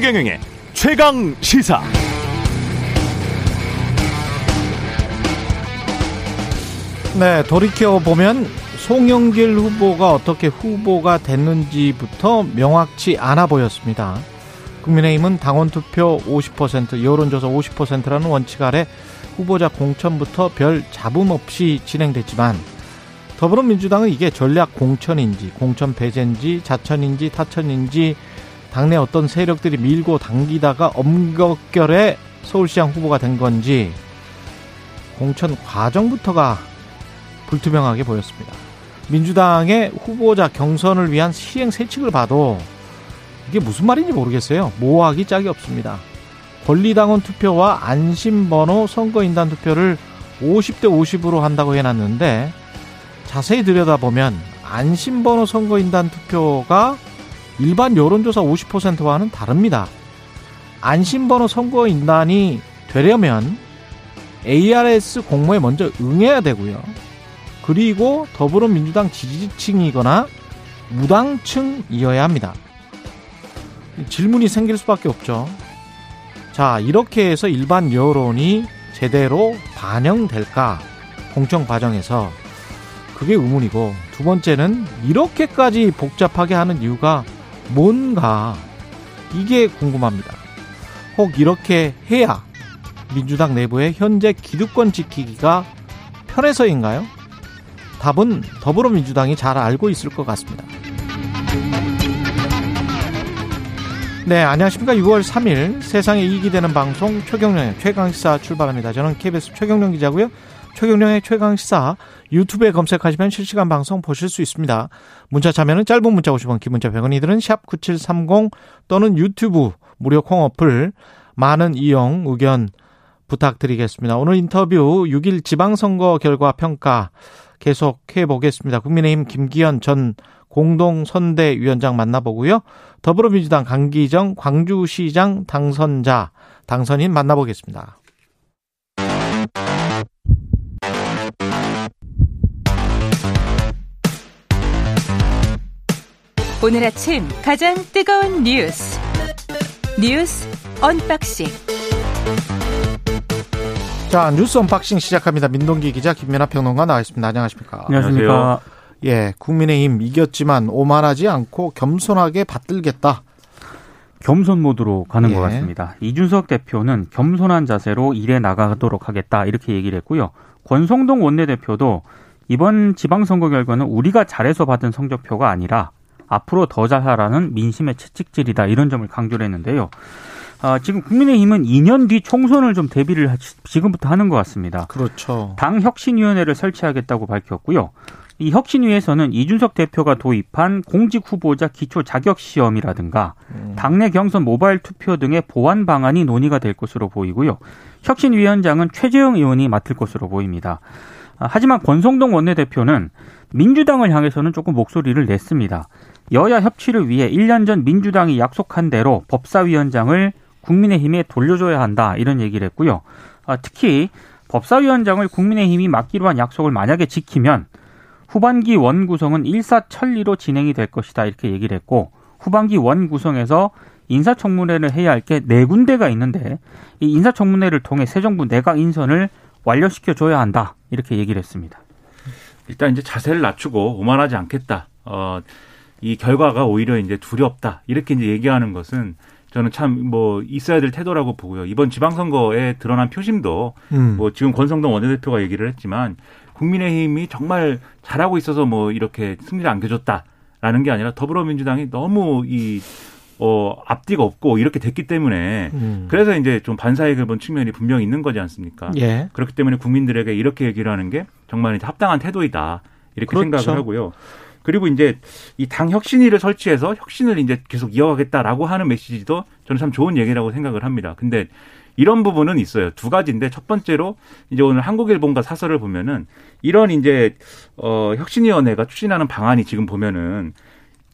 최경영의 최강 시사. 네, 돌이켜 보면 송영길 후보가 어떻게 후보가 됐는지부터 명확치 않아 보였습니다. 국민의힘은 당원 투표 50%, 여론조사 50%라는 원칙 아래 후보자 공천부터 별 잡음 없이 진행됐지만 더불어민주당은 이게 전략 공천인지 공천 배제인지 자천인지 타천인지 당내 어떤 세력들이 밀고 당기다가 엄격결에 서울시장 후보가 된 건지 공천 과정부터가 불투명하게 보였습니다. 민주당의 후보자 경선을 위한 시행 세칙을 봐도 이게 무슨 말인지 모르겠어요. 모호하기 짝이 없습니다. 권리당원 투표와 안심번호 선거인단 투표를 50대 50으로 한다고 해놨는데 자세히 들여다보면 안심번호 선거인단 투표가 일반 여론조사 50%와는 다릅니다. 안심번호 선거인단이 되려면 ARS 공모에 먼저 응해야 되고요. 그리고 더불어민주당 지지층이거나 무당층이어야 합니다. 질문이 생길 수밖에 없죠. 자, 이렇게 해서 일반 여론이 제대로 반영될까? 공청 과정에서 그게 의문이고 두 번째는 이렇게까지 복잡하게 하는 이유가 뭔가 이게 궁금합니다. 혹 이렇게 해야 민주당 내부의 현재 기득권 지키기가 편해서인가요? 답은 더불어민주당이 잘 알고 있을 것 같습니다. 네, 안녕하십니까. 6월 3일 세상에 이익이 되는 방송 최경령의 최강시사 출발합니다. 저는 KBS 최경령 기자고요. 최경령의 최강 시사 유튜브에 검색하시면 실시간 방송 보실 수 있습니다. 문자 참여는 짧은 문자 50원, 긴 문자 100원 이들은 샵 9730 또는 유튜브 무료 콩 어플 많은 이용 의견 부탁드리겠습니다. 오늘 인터뷰 6일 지방선거 결과 평가 계속해 보겠습니다. 국민의힘 김기현 전 공동선대위원장 만나보고요. 더불어민주당 강기정 광주시장 당선자 당선인 만나보겠습니다. 오늘 아침 가장 뜨거운 뉴스 뉴스 언박싱 자 뉴스 언박싱 시작합니다. 민동기 기자 김민아 평론가 나와 있습니다. 안녕하십니까? 안녕하십니까? 예, 국민의힘 이겼지만 오만하지 않고 겸손하게 받들겠다. 겸손 모드로 가는 예. 것 같습니다. 이준석 대표는 겸손한 자세로 일해 나가도록 하겠다 이렇게 얘기를 했고요. 권성동 원내대표도 이번 지방선거 결과는 우리가 잘해서 받은 성적표가 아니라 앞으로 더 잘하라는 민심의 채찍질이다 이런 점을 강조를 했는데요. 아, 지금 국민의힘은 2년 뒤 총선을 좀 대비를 하- 지금부터 하는 것 같습니다. 그렇죠. 당 혁신위원회를 설치하겠다고 밝혔고요. 이 혁신위에서는 이준석 대표가 도입한 공직 후보자 기초 자격 시험이라든가 당내 경선 모바일 투표 등의 보완 방안이 논의가 될 것으로 보이고요. 혁신위원장은 최재형 의원이 맡을 것으로 보입니다. 아, 하지만 권성동 원내대표는 민주당을 향해서는 조금 목소리를 냈습니다. 여야 협치를 위해 1년 전 민주당이 약속한 대로 법사위원장을 국민의힘에 돌려줘야 한다 이런 얘기를 했고요. 아, 특히 법사위원장을 국민의힘이 맡기로 한 약속을 만약에 지키면 후반기 원 구성은 일사천리로 진행이 될 것이다 이렇게 얘기를 했고 후반기 원 구성에서 인사청문회를 해야 할 게 네 군데가 있는데 이 인사청문회를 통해 새 정부 내각 인선을 완료시켜 줘야 한다 이렇게 얘기를 했습니다. 일단 이제 자세를 낮추고 오만하지 않겠다. 어, 이 결과가 오히려 이제 두렵다. 이렇게 이제 얘기하는 것은 저는 참 뭐 있어야 될 태도라고 보고요. 이번 지방선거에 드러난 표심도 음. 뭐 지금 권성동 원내대표가 얘기를 했지만 국민의힘이 정말 잘하고 있어서 뭐 이렇게 승리를 안겨줬다라는 게 아니라 더불어민주당이 너무 이 어, 앞뒤가 없고 이렇게 됐기 때문에 음. 그래서 이제 좀 반사이익을 본 측면이 분명히 있는 거지 않습니까? 예. 그렇기 때문에 국민들에게 이렇게 얘기를 하는 게 정말 이제 합당한 태도이다. 이렇게 그렇죠. 생각을 하고요. 그리고 이제 이 당 혁신위를 설치해서 혁신을 이제 계속 이어가겠다라고 하는 메시지도 저는 참 좋은 얘기라고 생각을 합니다. 근데 이런 부분은 있어요. 두 가지인데 첫 번째로 이제 오늘 한국일본과 사설을 보면은 이런 이제 어 혁신위원회가 추진하는 방안이 지금 보면은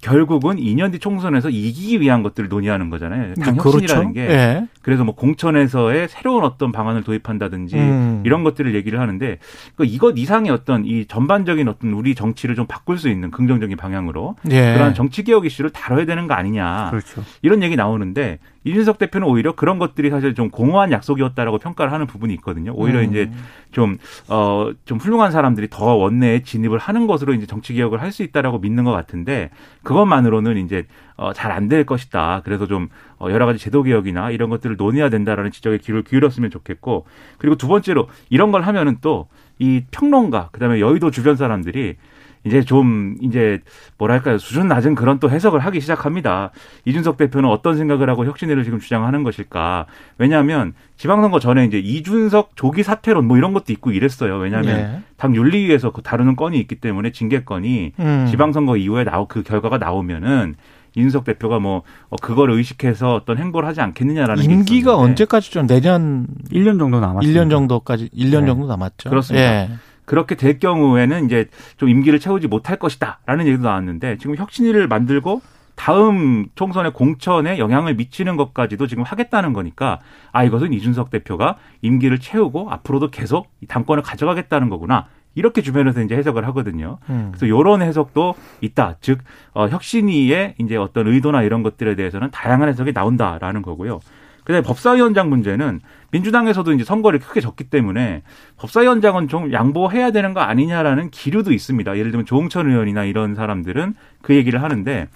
결국은 2년 뒤 총선에서 이기기 위한 것들을 논의하는 거잖아요. 당 혁신이라는 게 예. 그래서 뭐 공천에서의 새로운 어떤 방안을 도입한다든지 음. 이런 것들을 얘기를 하는데 그 이것 이상의 어떤 이 전반적인 어떤 우리 정치를 좀 바꿀 수 있는 긍정적인 방향으로 예. 그러한 정치 개혁 이슈를 다뤄야 되는 거 아니냐 그렇죠. 이런 얘기 나오는데 이준석 대표는 오히려 그런 것들이 사실 좀 공허한 약속이었다라고 평가를 하는 부분이 있거든요. 오히려 음. 이제 좀, 어, 좀 훌륭한 사람들이 더 원내에 진입을 하는 것으로 이제 정치 개혁을 할 수 있다라고 믿는 것 같은데 그것만으로는 이제 어, 잘 안 될 것이다. 그래서 좀 어, 여러 가지 제도 개혁이나 이런 것들을 논의해야 된다라는 지적에 귀를 기울였으면 좋겠고 그리고 두 번째로 이런 걸 하면은 또 이 평론가 그다음에 여의도 주변 사람들이 이제 좀 이제 뭐랄까요 수준 낮은 그런 또 해석을 하기 시작합니다. 이준석 대표는 어떤 생각을 하고 혁신회를 지금 주장하는 것일까? 왜냐하면 지방선거 전에 이제 이준석 조기 사퇴론 뭐 이런 것도 있고 이랬어요. 왜냐하면 예. 당 윤리위에서 그 다루는 건이 있기 때문에 징계 건이 음. 지방선거 이후에 나오 그 결과가 나오면은 이준석 대표가 뭐 어, 그걸 의식해서 어떤 행보를 하지 않겠느냐라는 게 임기가 있었는데 언제까지죠? 내년 1년 정도 남았습니다. 1년 정도까지 1년 네. 정도 남았죠. 그렇습니다. 예. 그렇게 될 경우에는 이제 좀 임기를 채우지 못할 것이다라는 얘기도 나왔는데 지금 혁신위를 만들고 다음 총선의 공천에 영향을 미치는 것까지도 지금 하겠다는 거니까 아 이것은 이준석 대표가 임기를 채우고 앞으로도 계속 이 당권을 가져가겠다는 거구나 이렇게 주변에서 이제 해석을 하거든요. 음. 그래서 이런 해석도 있다. 즉 어, 혁신위의 이제 어떤 의도나 이런 것들에 대해서는 다양한 해석이 나온다라는 거고요. 그다음에 법사위원장 문제는 민주당에서도 이제 선거를 크게 졌기 때문에 법사위원장은 좀 양보해야 되는 거 아니냐라는 기류도 있습니다. 예를 들면 조홍천 의원이나 이런 사람들은 그 얘기를 하는데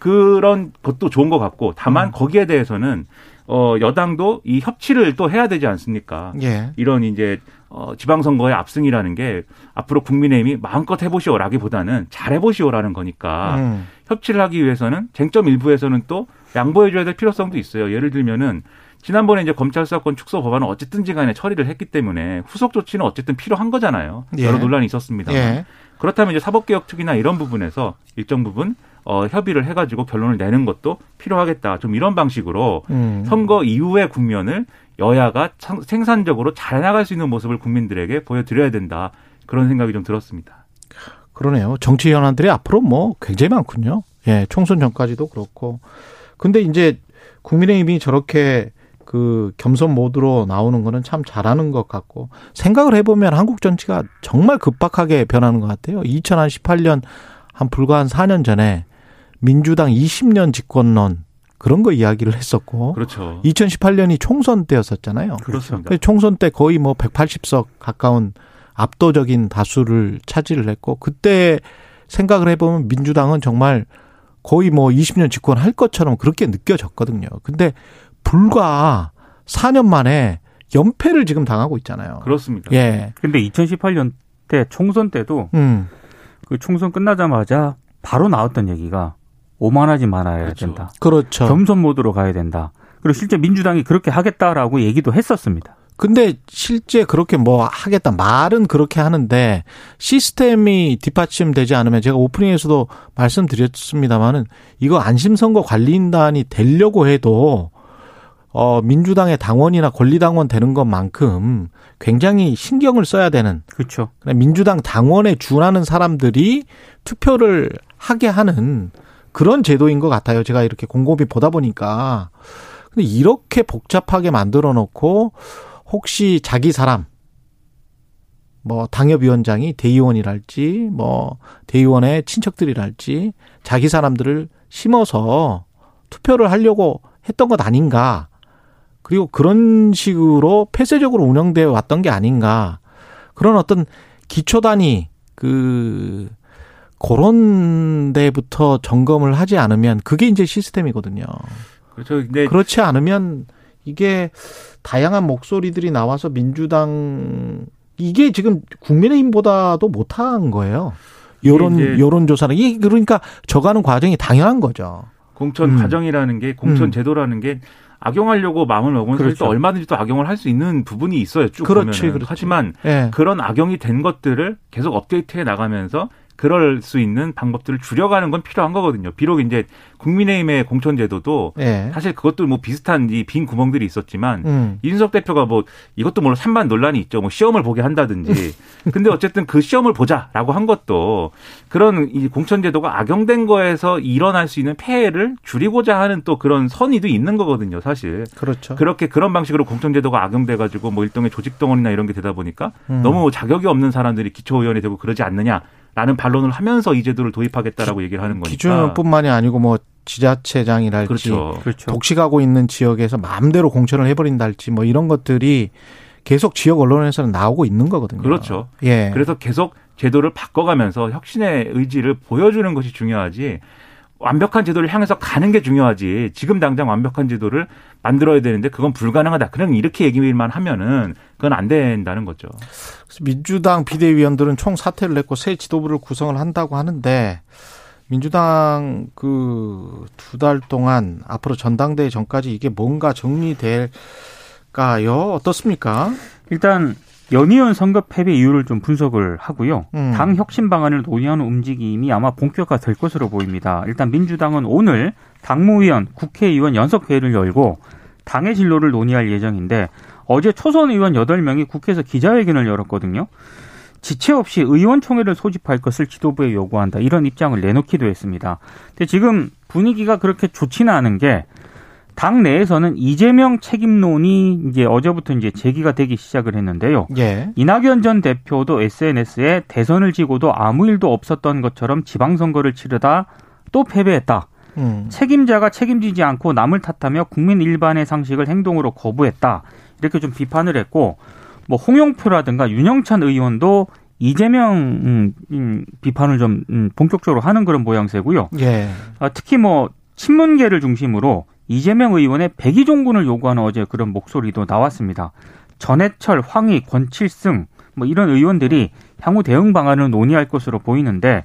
그런 것도 좋은 것 같고 다만 거기에 대해서는 어 여당도 이 협치를 또 해야 되지 않습니까? 예. 이런 이제 어 지방선거의 압승이라는 게 앞으로 국민의힘이 마음껏 해보시오라기보다는 잘 해보시오라는 거니까 음. 협치를 하기 위해서는 쟁점 일부에서는 또 양보해줘야 될 필요성도 있어요. 예를 들면은 지난번에 이제 검찰 수사권 축소 법안은 어쨌든지 간에 처리를 했기 때문에 후속 조치는 어쨌든 필요한 거잖아요. 예. 여러 논란이 있었습니다. 예. 그렇다면 이제 사법개혁 특위나 이런 부분에서 일정 부분 어, 협의를 해가지고 결론을 내는 것도 필요하겠다. 좀 이런 방식으로 음. 선거 이후의 국면을 여야가 참- 생산적으로 잘 나갈 수 있는 모습을 국민들에게 보여드려야 된다. 그런 생각이 좀 들었습니다. 그러네요. 정치 현안들이 앞으로 뭐 굉장히 많군요. 예, 총선 전까지도 그렇고. 근데 이제 국민의힘이 저렇게 그 겸손 모드로 나오는 거는 참 잘하는 것 같고 생각을 해보면 한국 정치가 정말 급박하게 변하는 것 같아요. 2018년 한 불과 한 4년 전에 민주당 20년 집권론 그런 거 이야기를 했었고 그렇죠. 2018년이 총선 때였었잖아요. 그렇습니다. 그 총선 때 거의 뭐 180석 가까운 압도적인 다수를 차지를 했고 그때 생각을 해보면 민주당은 정말 거의 뭐 20년 집권할 것처럼 그렇게 느껴졌거든요. 근데 불과 4년 만에 연패를 지금 당하고 있잖아요. 그렇습니다. 예. 근데 2018년 때 총선 때도 음. 그 총선 끝나자마자 바로 나왔던 얘기가 오만하지 말아야 그렇죠. 된다. 그렇죠. 겸손 모드로 가야 된다. 그리고 실제 민주당이 그렇게 하겠다라고 얘기도 했었습니다. 근데 실제 그렇게 뭐 하겠다 말은 그렇게 하는데 시스템이 뒷받침되지 않으면 제가 오프닝에서도 말씀드렸습니다만은 이거 안심선거 관리인단이 되려고 해도 어 민주당의 당원이나 권리당원 되는 것만큼 굉장히 신경을 써야 되는 그렇죠. 민주당 당원에 준하는 사람들이 투표를 하게 하는 그런 제도인 것 같아요. 제가 이렇게 곰곰이 보다 보니까. 근데 이렇게 복잡하게 만들어 놓고 혹시 자기 사람, 뭐 당협위원장이 대의원이랄지, 뭐 대의원의 친척들이랄지 자기 사람들을 심어서 투표를 하려고 했던 것 아닌가. 그리고 그런 식으로 폐쇄적으로 운영되어 왔던 게 아닌가. 그런 어떤 기초 단위 그 그런 데부터 점검을 하지 않으면 그게 이제 시스템이거든요. 그렇죠. 근데 그렇지 않으면 이게 다양한 목소리들이 나와서 민주당 이게 지금 국민의힘보다도 못한 거예요. 여론 여론 조사는 이게 그러니까 저가는 과정이 당연한 거죠. 공천 음. 과정이라는 게 공천 음. 제도라는 게 악용하려고 마음을 먹으면 그렇죠. 또 얼마든지 또 악용을 할 수 있는 부분이 있어요. 쭉 그렇지, 보면은. 그렇지. 하지만 예. 그런 악용이 된 것들을 계속 업데이트해 나가면서 그럴 수 있는 방법들을 줄여가는 건 필요한 거거든요. 비록 이제 국민의힘의 공천 제도도 예. 사실 그것도 뭐 비슷한 이 빈 구멍들이 있었지만 음. 이준석 대표가 뭐 이것도 물론 산만 논란이 있죠. 뭐 시험을 보게 한다든지. 근데 어쨌든 그 시험을 보자라고 한 것도 그런 이 공천 제도가 악용된 거에서 일어날 수 있는 폐해를 줄이고자 하는 또 그런 선의도 있는 거거든요, 사실. 그렇죠. 그렇게 그런 방식으로 공천 제도가 악용돼 가지고 뭐 일종의 조직 동원이나 이런 게 되다 보니까 음. 너무 자격이 없는 사람들이 기초의원이 되고 그러지 않느냐 라는 반론을 하면서 이 제도를 도입하겠다라고 얘기를 하는 거니까. 기준뿐만이 아니고 뭐 지자체장이랄지 그렇죠. 그렇죠. 독식하고 있는 지역에서 마음대로 공천을 해버린다 할지 뭐 이런 것들이 계속 지역 언론에서는 나오고 있는 거거든요. 그렇죠. 예. 그래서 계속 제도를 바꿔가면서 혁신의 의지를 보여주는 것이 중요하지 완벽한 제도를 향해서 가는 게 중요하지 지금 당장 완벽한 제도를 만들어야 되는데 그건 불가능하다. 그냥 이렇게 얘기만 하면은 그건 안 된다는 거죠. 민주당 비대위원들은 총 사퇴를 했고 새 지도부를 구성을 한다고 하는데 민주당 그 두 달 동안 앞으로 전당대회 전까지 이게 뭔가 정리될까요? 어떻습니까? 일단 연이은 선거 패배 이유를 좀 분석을 하고요. 음. 당 혁신 방안을 논의하는 움직임이 아마 본격화될 것으로 보입니다. 일단 민주당은 오늘 당무위원, 국회의원 연석회의를 열고 당의 진로를 논의할 예정인데 어제 초선 의원 8명이 국회에서 기자회견을 열었거든요. 지체 없이 의원총회를 소집할 것을 지도부에 요구한다. 이런 입장을 내놓기도 했습니다. 근데 지금 분위기가 그렇게 좋지는 않은 게 당 내에서는 이재명 책임론이 이제 어제부터 이제 제기가 되기 시작을 했는데요. 예. 이낙연 전 대표도 SNS에 대선을 지고도 아무 일도 없었던 것처럼 지방선거를 치르다 또 패배했다. 음. 책임자가 책임지지 않고 남을 탓하며 국민 일반의 상식을 행동으로 거부했다. 이렇게 좀 비판을 했고 뭐 홍영표라든가 윤영찬 의원도 이재명 음, 음, 비판을 좀 음, 본격적으로 하는 그런 모양새고요. 예. 아, 특히 뭐 친문계를 중심으로 이재명 의원의 백의종군을 요구하는 어제 그런 목소리도 나왔습니다. 전해철, 황희, 권칠승 뭐 이런 의원들이 향후 대응 방안을 논의할 것으로 보이는데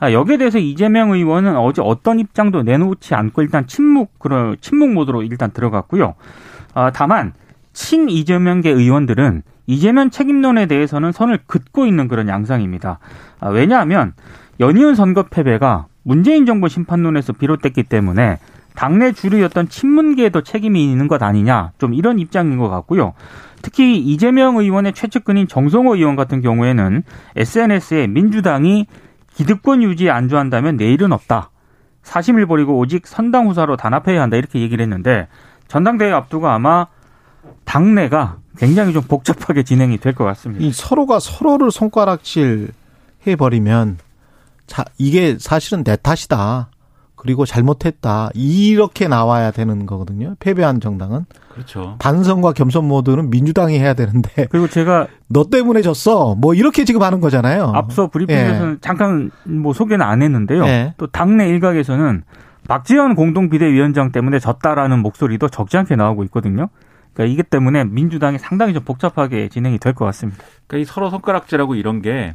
아, 여기에 대해서 이재명 의원은 어제 어떤 입장도 내놓지 않고 일단 침묵 그런 침묵 모드로 일단 들어갔고요. 아, 다만 친 이재명계 의원들은 이재명 책임론에 대해서는 선을 긋고 있는 그런 양상입니다. 아, 왜냐하면 연이은 선거 패배가 문재인 정부 심판론에서 비롯됐기 때문에 당내 주류였던 친문계에도 책임이 있는 것 아니냐 좀 이런 입장인 것 같고요. 특히 이재명 의원의 최측근인 정성호 의원 같은 경우에는 SNS에 민주당이 기득권 유지에 안주한다면 내일은 없다. 사심을 버리고 오직 선당 후사로 단합해야 한다 이렇게 얘기를 했는데 전당대회 앞두고 아마 당내가 굉장히 좀 복잡하게 진행이 될 것 같습니다. 이 서로가 서로를 손가락질 해버리면 자 이게 사실은 내 탓이다. 그리고 잘못했다. 이렇게 나와야 되는 거거든요. 패배한 정당은 그렇죠. 반성과 겸손 모드는 민주당이 해야 되는데 그리고 제가 너 때문에 졌어. 뭐 이렇게 지금 하는 거잖아요. 앞서 브리핑에서는 잠깐 뭐 소개는 안 했는데요. 예. 또 당내 일각에서는 박지원 공동 비대위원장 때문에 졌다라는 목소리도 적지 않게 나오고 있거든요. 그러니까 이게 때문에 민주당이 상당히 좀 복잡하게 진행이 될 것 같습니다. 그러니까 이 서로 손가락질하고 이런 게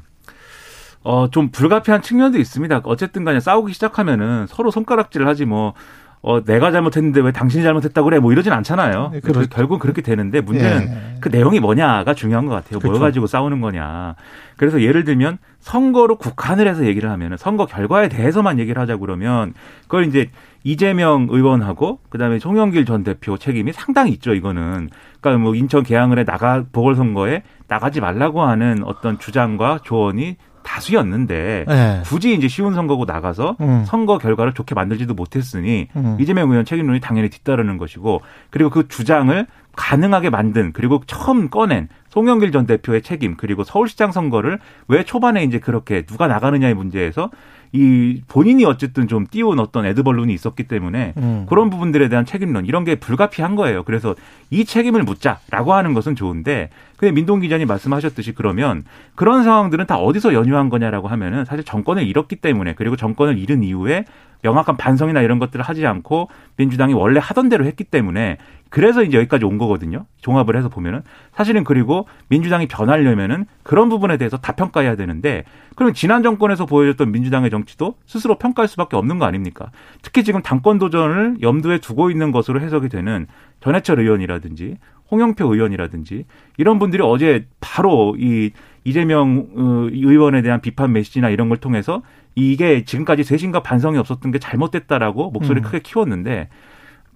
어, 좀 불가피한 측면도 있습니다. 어쨌든 간에 싸우기 시작하면은 서로 손가락질을 하지 뭐, 어, 내가 잘못했는데 왜 당신이 잘못했다고 그래? 뭐 이러진 않잖아요. 네, 그렇죠. 결국은 그렇게 되는데 문제는 예. 그 내용이 뭐냐가 중요한 것 같아요. 뭘 그렇죠. 가지고 싸우는 거냐. 그래서 예를 들면 선거로 국한을 해서 얘기를 하면은 선거 결과에 대해서만 얘기를 하자 그러면 그걸 이제 이재명 의원하고 그다음에 송영길 전 대표 책임이 상당히 있죠. 이거는 그러니까 뭐 인천 계양을에 나가 보궐선거에 나가지 말라고 하는 어떤 주장과 조언이 다수였는데 예. 굳이 이제 쉬운 선거고 나가서 음. 선거 결과를 좋게 만들지도 못했으니 음. 이재명 의원 책임론이 당연히 뒤따르는 것이고 그리고 그 주장을 가능하게 만든 그리고 처음 꺼낸 송영길 전 대표의 책임 그리고 서울시장 선거를 왜 초반에 이제 그렇게 누가 나가느냐의 문제에서 이 본인이 어쨌든 좀 띄운 어떤 에드벌룬이 있었기 때문에 음. 그런 부분들에 대한 책임론 이런 게 불가피한 거예요. 그래서 이 책임을 묻자라고 하는 것은 좋은데 근데 민동 기자님 말씀하셨듯이 그러면 그런 상황들은 다 어디서 연유한 거냐라고 하면은 사실 정권을 잃었기 때문에 그리고 정권을 잃은 이후에 명확한 반성이나 이런 것들을 하지 않고 민주당이 원래 하던 대로 했기 때문에 그래서 이제 여기까지 온 거거든요. 종합을 해서 보면은 사실은 그리고 민주당이 변하려면은 그런 부분에 대해서 다 평가해야 되는데 그럼 지난 정권에서 보여줬던 민주당의 정치도 스스로 평가할 수밖에 없는 거 아닙니까? 특히 지금 당권 도전을 염두에 두고 있는 것으로 해석이 되는 전해철 의원이라든지 홍영표 의원이라든지 이런 분들이 어제 바로 이 이재명 어, 의원에 대한 비판 메시지나 이런 걸 통해서 이게 지금까지 쇄신과 반성이 없었던 게 잘못됐다라고 목소리를 음. 크게 키웠는데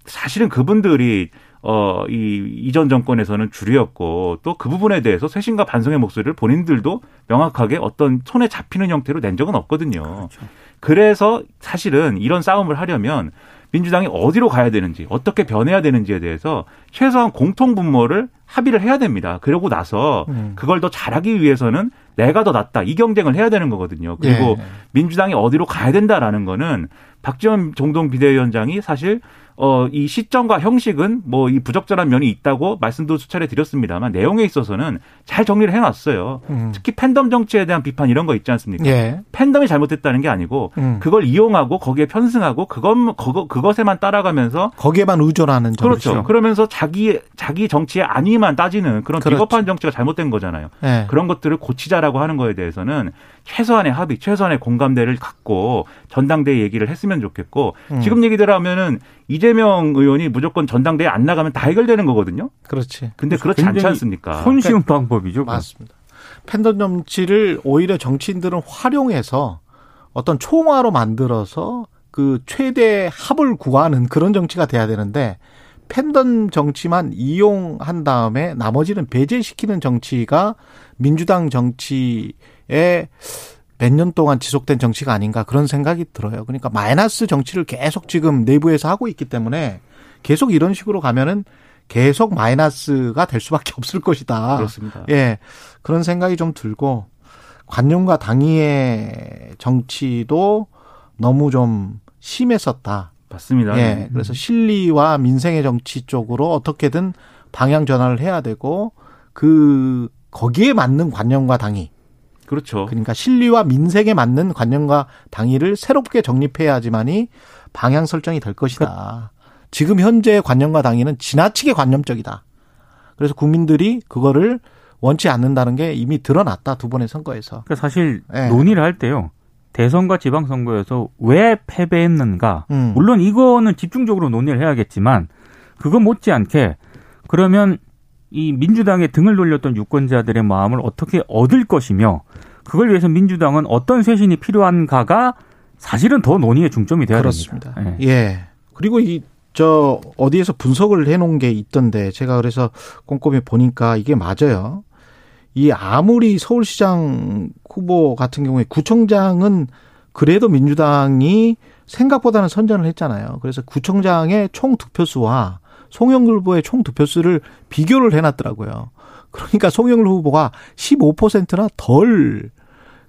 사실은 그분들이 어, 이, 이전 정권에서는 주류였고 또 그 부분에 대해서 쇄신과 반성의 목소리를 본인들도 명확하게 어떤 손에 잡히는 형태로 낸 적은 없거든요. 그래서 사실은 이런 싸움을 하려면 민주당이 어디로 가야 되는지 어떻게 변해야 되는지에 대해서 최소한 공통 분모를 합의를 해야 됩니다. 그러고 나서 음. 그걸 더 잘하기 위해서는 내가 더 낫다 이 경쟁을 해야 되는 거거든요. 그리고 예. 민주당이 어디로 가야 된다라는 거는 박지원 정동 비대위원장이 사실 어, 이 시점과 형식은 뭐 이 부적절한 면이 있다고 말씀도 수차례 드렸습니다만 내용에 있어서는 잘 정리를 해놨어요. 음. 특히 팬덤 정치에 대한 비판 이런 거 있지 않습니까? 예. 팬덤이 잘못됐다는 게 아니고 음. 그걸 이용하고 거기에 편승하고 그것 그거 그것에만 따라가면서 거기에만 의존하는 그렇죠. 정치죠. 그러면서 자기 자기 정치의 안위만 따지는 그런 그렇죠. 비겁한 정치가 잘못된 거잖아요. 예. 그런 것들을 고치자라고 하는 거에 대해서는 최소한의 합의, 최소한의 공감대를 갖고 전당대회 얘기를 했으면 좋겠고 음. 지금 얘기대로 하면은 이재명 의원이 무조건 전당대회 안 나가면 다 해결되는 거거든요. 그렇지. 근데 그렇지 않지 않습니까? 손쉬운 방법이죠. 그건. 맞습니다. 팬덤 정치를 오히려 정치인들은 활용해서 어떤 총화로 만들어서 그 최대 합을 구하는 그런 정치가 돼야 되는데 팬덤 정치만 이용한 다음에 나머지는 배제시키는 정치가 민주당 정치 에 몇년 동안 지속된 정치가 아닌가 그런 생각이 들어요. 그러니까 마이너스 정치를 계속 지금 내부에서 하고 있기 때문에 계속 이런 식으로 가면은 계속 마이너스가 될 수밖에 없을 것이다. 그렇습니다. 예. 그런 생각이 좀 들고 관념과 당위의 정치도 너무 좀 심했었다. 맞습니다. 예. 그래서 실리와 민생의 정치 쪽으로 어떻게든 방향 전환을 해야 되고 그 거기에 맞는 관념과 당위 그렇죠. 그러니까 실리와 민생에 맞는 관념과 당위를 새롭게 정립해야지만이 방향 설정이 될 것이다. 지금 현재의 관념과 당위는 지나치게 관념적이다. 그래서 국민들이 그거를 원치 않는다는 게 이미 드러났다 두 번의 선거에서. 그러니까 사실 예. 논의를 할 때요. 대선과 지방선거에서 왜 패배했는가. 음. 물론 이거는 집중적으로 논의를 해야겠지만 그거 못지않게 그러면 이 민주당의 등을 돌렸던 유권자들의 마음을 어떻게 얻을 것이며 그걸 위해서 민주당은 어떤 쇄신이 필요한가가 사실은 더 논의의 중점이 돼야 그렇습니다. 됩니다. 예. 예. 그리고 이 저 어디에서 분석을 해놓은 게 있던데 제가 그래서 꼼꼼히 보니까 이게 맞아요. 이 아무리 서울시장 후보 같은 경우에 구청장은 그래도 민주당이 생각보다는 선전을 했잖아요. 그래서 구청장의 총 득표수와 송영길 후보의 총 득표수를 비교를 해놨더라고요. 그러니까 송영길 후보가 15%나 덜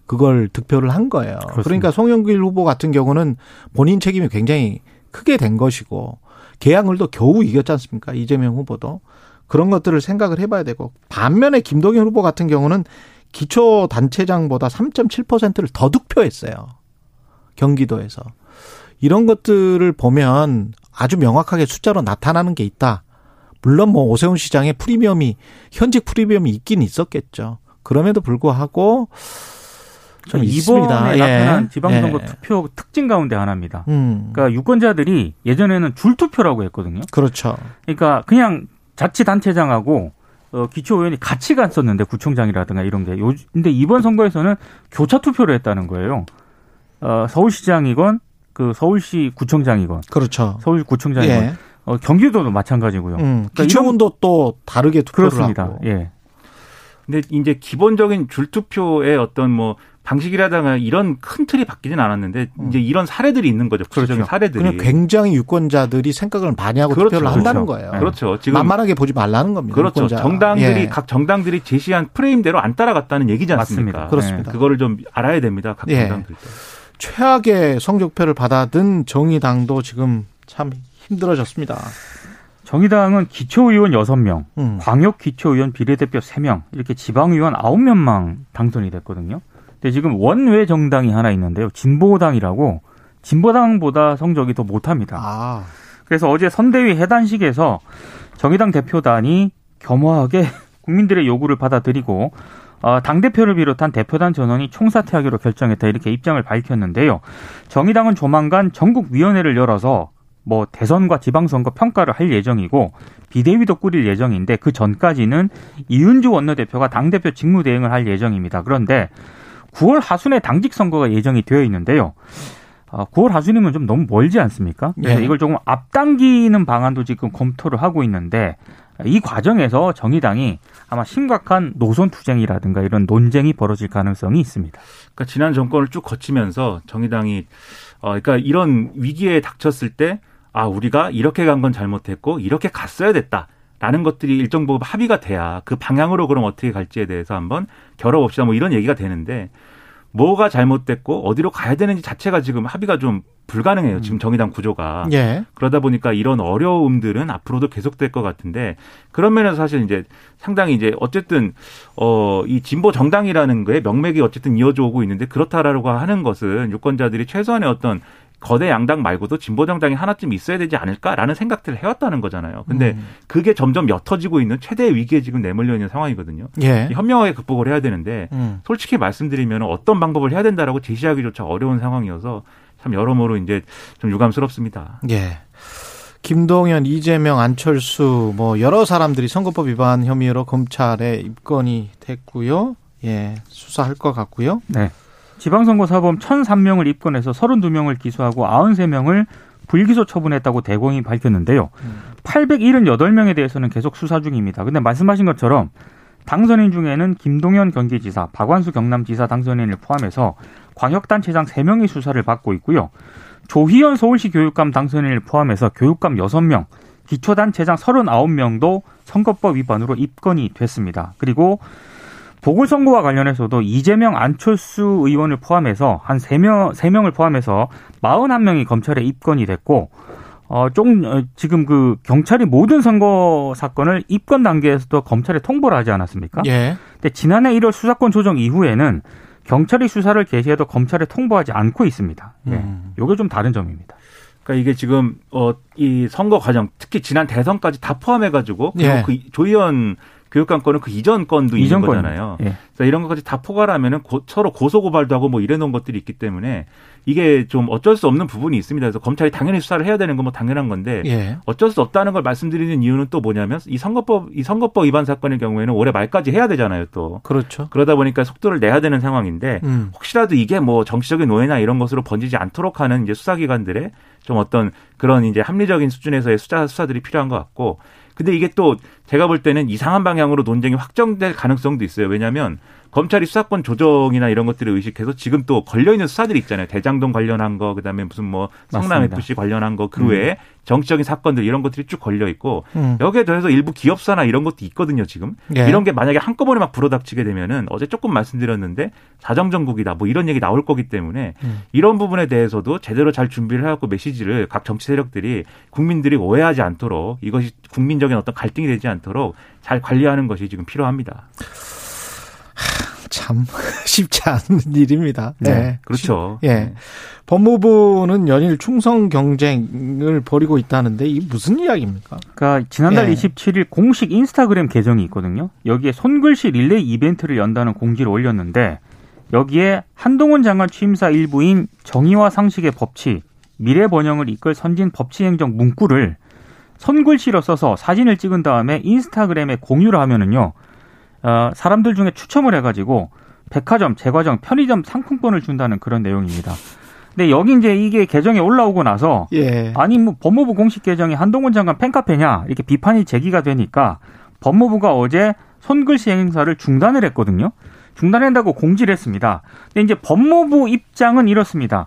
그걸 득표를 한 거예요. 그렇습니다. 그러니까 송영길 후보 같은 경우는 본인 책임이 굉장히 크게 된 것이고 개항을도 겨우 이겼지 않습니까? 이재명 후보도 그런 것들을 생각을 해봐야 되고 반면에 김동연 후보 같은 경우는 기초 단체장보다 3.7%를 더 득표했어요. 경기도에서 이런 것들을 보면 아주 명확하게 숫자로 나타나는 게 있다. 물론 뭐 오세훈 시장의 프리미엄이 현직 프리미엄이 있긴 있었겠죠. 그럼에도 불구하고 좀. 이번에 예. 나타난 지방선거 예. 투표 특징 가운데 하나입니다. 음. 그러니까 유권자들이 예전에는 줄 투표라고 했거든요. 그렇죠. 그러니까 그냥 자치단체장하고 어, 기초의원이 같이 갔었는데 구청장이라든가 이런 게. 요, 근데 이번 선거에서는 교차 투표를 했다는 거예요. 어, 서울시장이건 그 서울시 구청장이건 그렇죠. 서울 구청장이건 예. 어, 경기도도 마찬가지고요. 음. 그러니까 기초문도 또 다르게 투표를 그렇습니다. 하고. 예. 근데 이제 기본적인 줄투표의 어떤 뭐 방식이라든가 이런 큰 틀이 바뀌진 않았는데 이제 이런 사례들이 있는 거죠. 구체적인 그렇죠. 사례들이. 그냥 굉장히 유권자들이 생각을 많이 하고 그렇죠. 투표를 한다는 그렇죠. 거예요. 네. 그렇죠. 지금 만만하게 보지 말라는 겁니다. 그렇죠. 유권자. 정당들이 예. 각 정당들이 제시한 프레임대로 안 따라갔다는 얘기지 않습니까? 맞습니다. 그렇습니다. 그거를 좀 알아야 됩니다. 각 예. 정당들. 최악의 성적표를 받아든 정의당도 지금 참 힘들어졌습니다. 정의당은 기초의원 6명, 음. 광역 기초의원 비례대표 3명, 이렇게 지방의원 9명만 당선이 됐거든요. 근데 지금 원외 정당이 하나 있는데요. 진보당이라고 진보당보다 성적이 더 못합니다. 아, 그래서 어제 선대위 해단식에서 정의당 대표단이 겸허하게 국민들의 요구를 받아들이고 어, 당대표를 비롯한 대표단 전원이 총사퇴하기로 결정했다 이렇게 입장을 밝혔는데요. 정의당은 조만간 전국위원회를 열어서 뭐 대선과 지방선거 평가를 할 예정이고 비대위도 꾸릴 예정인데 그 전까지는 이윤주 원내대표가 당대표 직무대행을 할 예정입니다. 그런데 9월 하순에 당직 선거가 예정이 되어 있는데요. 어, 9월 하순이면 좀 너무 멀지 않습니까? 그래서 예. 이걸 조금 앞당기는 방안도 지금 검토를 하고 있는데 이 과정에서 정의당이 아마 심각한 노선 투쟁이라든가 이런 논쟁이 벌어질 가능성이 있습니다. 그러니까 지난 정권을 쭉 거치면서 정의당이 어 그러니까 이런 위기에 닥쳤을 때 아 우리가 이렇게 간 건 잘못했고 이렇게 갔어야 됐다 라는 것들이 일정 부분 합의가 돼야 그 방향으로 그럼 어떻게 갈지에 대해서 한번 겨뤄봅시다 뭐 이런 얘기가 되는데 뭐가 잘못됐고 어디로 가야 되는지 자체가 지금 합의가 좀 불가능해요. 지금 정의당 구조가. 예. 그러다 보니까 이런 어려움들은 앞으로도 계속될 것 같은데 그런 면에서 사실 이제 상당히 이제 어쨌든 어 이 진보 정당이라는 거에 명맥이 어쨌든 이어져 오고 있는데 그렇다라고 하는 것은 유권자들이 최소한의 어떤 거대 양당 말고도 진보 정당이 하나쯤 있어야 되지 않을까라는 생각들을 해왔다는 거잖아요. 근데 음. 그게 점점 옅어지고 있는 최대의 위기에 지금 내몰려 있는 상황이거든요. 예. 현명하게 극복을 해야 되는데 음. 솔직히 말씀드리면 어떤 방법을 해야 된다라고 제시하기조차 어려운 상황이어서 참 여러모로 이제 좀 유감스럽습니다. 예. 김동연, 이재명, 안철수 뭐 여러 사람들이 선거법 위반 혐의로 검찰에 입건이 됐고요. 예. 수사할 것 같고요. 네. 지방선거 사범 1,003명을 입건해서 32명을 기소하고 93명을 불기소 처분했다고 대공이 밝혔는데요. 878명에 대해서는 계속 수사 중입니다. 근데 말씀하신 것처럼 당선인 중에는 김동연 경기지사, 박완수 경남지사 당선인을 포함해서 광역단체장 3명이 수사를 받고 있고요. 조희연 서울시 교육감 당선인을 포함해서 교육감 6명, 기초단체장 39명도 선거법 위반으로 입건이 됐습니다. 그리고 보궐선거와 관련해서도 이재명, 안철수 의원을 포함해서 한 3명, 3명을 포함해서 41명이 검찰에 입건이 됐고, 어, 좀, 어, 지금 그 경찰이 모든 선거 사건을 입건 단계에서도 검찰에 통보를 하지 않았습니까? 예. 근데 지난해 1월 수사권 조정 이후에는 경찰이 수사를 개시해도 검찰에 통보하지 않고 있습니다. 예. 음. 요게 좀 다른 점입니다. 그러니까 이게 지금 어 이 선거 과정 특히 지난 대선까지 다 포함해 가지고 예. 그 조희연 교육감 건은 그 이전 건도 이전 있는 건. 거잖아요. 예. 그래서 이런 것까지 다 포괄하면은 고- 서로 고소 고발도 하고 뭐 이래 놓은 것들이 있기 때문에 이게 좀 어쩔 수 없는 부분이 있습니다. 그래서 검찰이 당연히 수사를 해야 되는 건 뭐 당연한 건데 예. 어쩔 수 없다는 걸 말씀드리는 이유는 또 뭐냐면 이 선거법 이 선거법 위반 사건의 경우에는 올해 말까지 해야 되잖아요. 또 그렇죠. 그러다 보니까 속도를 내야 되는 상황인데 음. 혹시라도 이게 뭐 정치적인 오해나 이런 것으로 번지지 않도록 하는 이제 수사기관들의 좀 어떤 그런 이제 합리적인 수준에서의 수사 수사들이 필요한 것 같고 근데 이게 또 제가 볼 때는 이상한 방향으로 논쟁이 확정될 가능성도 있어요. 왜냐하면 검찰이 수사권 조정이나 이런 것들을 의식해서 지금 또 걸려 있는 수사들이 있잖아요. 대장동 관련한 거, 그다음에 무슨 뭐 성남 맞습니다. FC 관련한 거 그 외에 정치적인 사건들 이런 것들이 쭉 걸려 있고 음. 여기에 더해서 일부 기업사나 이런 것도 있거든요. 지금 예. 이런 게 만약에 한꺼번에 막 불어닥치게 되면은 어제 조금 말씀드렸는데 사정정국이다 뭐 이런 얘기 나올 거기 때문에 음. 이런 부분에 대해서도 제대로 잘 준비를 해갖고 메시지를 각 정치 세력들이 국민들이 오해하지 않도록 이것이 국민적인 어떤 갈등이 되지 않도록 잘 관리하는 것이 지금 필요합니다. 참 쉽지 않은 일입니다. 네, 예. 그렇죠. 예. 법무부는 연일 충성 경쟁을 벌이고 있다는데 이 무슨 이야기입니까? 그러니까 지난달 예. 27일 공식 인스타그램 계정이 있거든요. 여기에 손글씨 릴레이 이벤트를 연다는 공지를 올렸는데 여기에 한동훈 장관 취임사 일부인 정의와 상식의 법치, 미래 번영을 이끌 선진 법치 행정 문구를 손글씨로 써서 사진을 찍은 다음에 인스타그램에 공유를 하면은요. 어, 사람들 중에 추첨을 해가지고 백화점, 제과점, 편의점 상품권을 준다는 그런 내용입니다. 근데 여기 이제 이게 계정에 올라오고 나서 예. 아니 뭐 법무부 공식 계정이 한동훈 장관 팬카페냐 이렇게 비판이 제기가 되니까 법무부가 어제 손글씨 행사를 중단을 했거든요. 중단한다고 공지를 했습니다. 근데 이제 법무부 입장은 이렇습니다.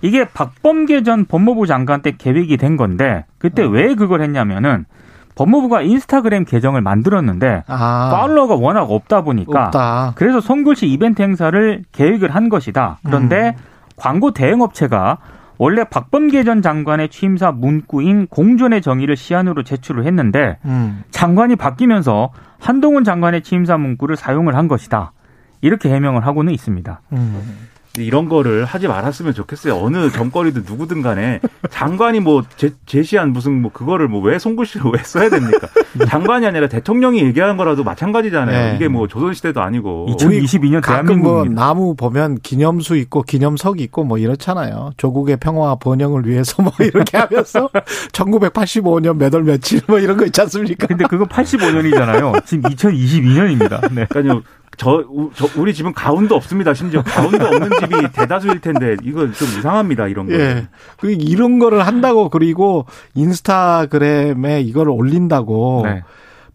이게 박범계 전 법무부 장관 때 계획이 된 건데 그때 왜 그걸 했냐면은 법무부가 인스타그램 계정을 만들었는데 아. 팔로워가 워낙 없다 보니까 없다. 그래서 손글씨 이벤트 행사를 계획을 한 것이다. 그런데 음. 광고 대행업체가 원래 박범계 전 장관의 취임사 문구인 공존의 정의를 시안으로 제출을 했는데 음. 장관이 바뀌면서 한동훈 장관의 취임사 문구를 사용을 한 것이다. 이렇게 해명을 하고는 있습니다. 음. 이런 거를 하지 말았으면 좋겠어요. 어느 정거리든 누구든 간에 장관이 뭐 제, 제시한 무슨 뭐 그거를 뭐왜 송글씨로 왜 써야 됩니까? 장관이 아니라 대통령이 얘기한 거라도 마찬가지잖아요. 네. 이게 뭐 조선시대도 아니고. 2022년 가끔 뭐. 나무 보면 기념수 있고 기념석 있고 뭐 이렇잖아요. 조국의 평화 번영을 위해서 뭐 이렇게 하면서 1985년 몇 월 며칠 뭐 이런 거 있지 않습니까? 근데 그거 85년이잖아요. 지금 2022년입니다. 네. 그러니까요. 저, 우- 저 우리 집은 가운도 없습니다. 심지어 가운도 없는 집이 대다수일 텐데 이거 좀 이상합니다. 이런 거. 예. 그 이런 거를 한다고 그리고 인스타그램에 이걸 올린다고 네.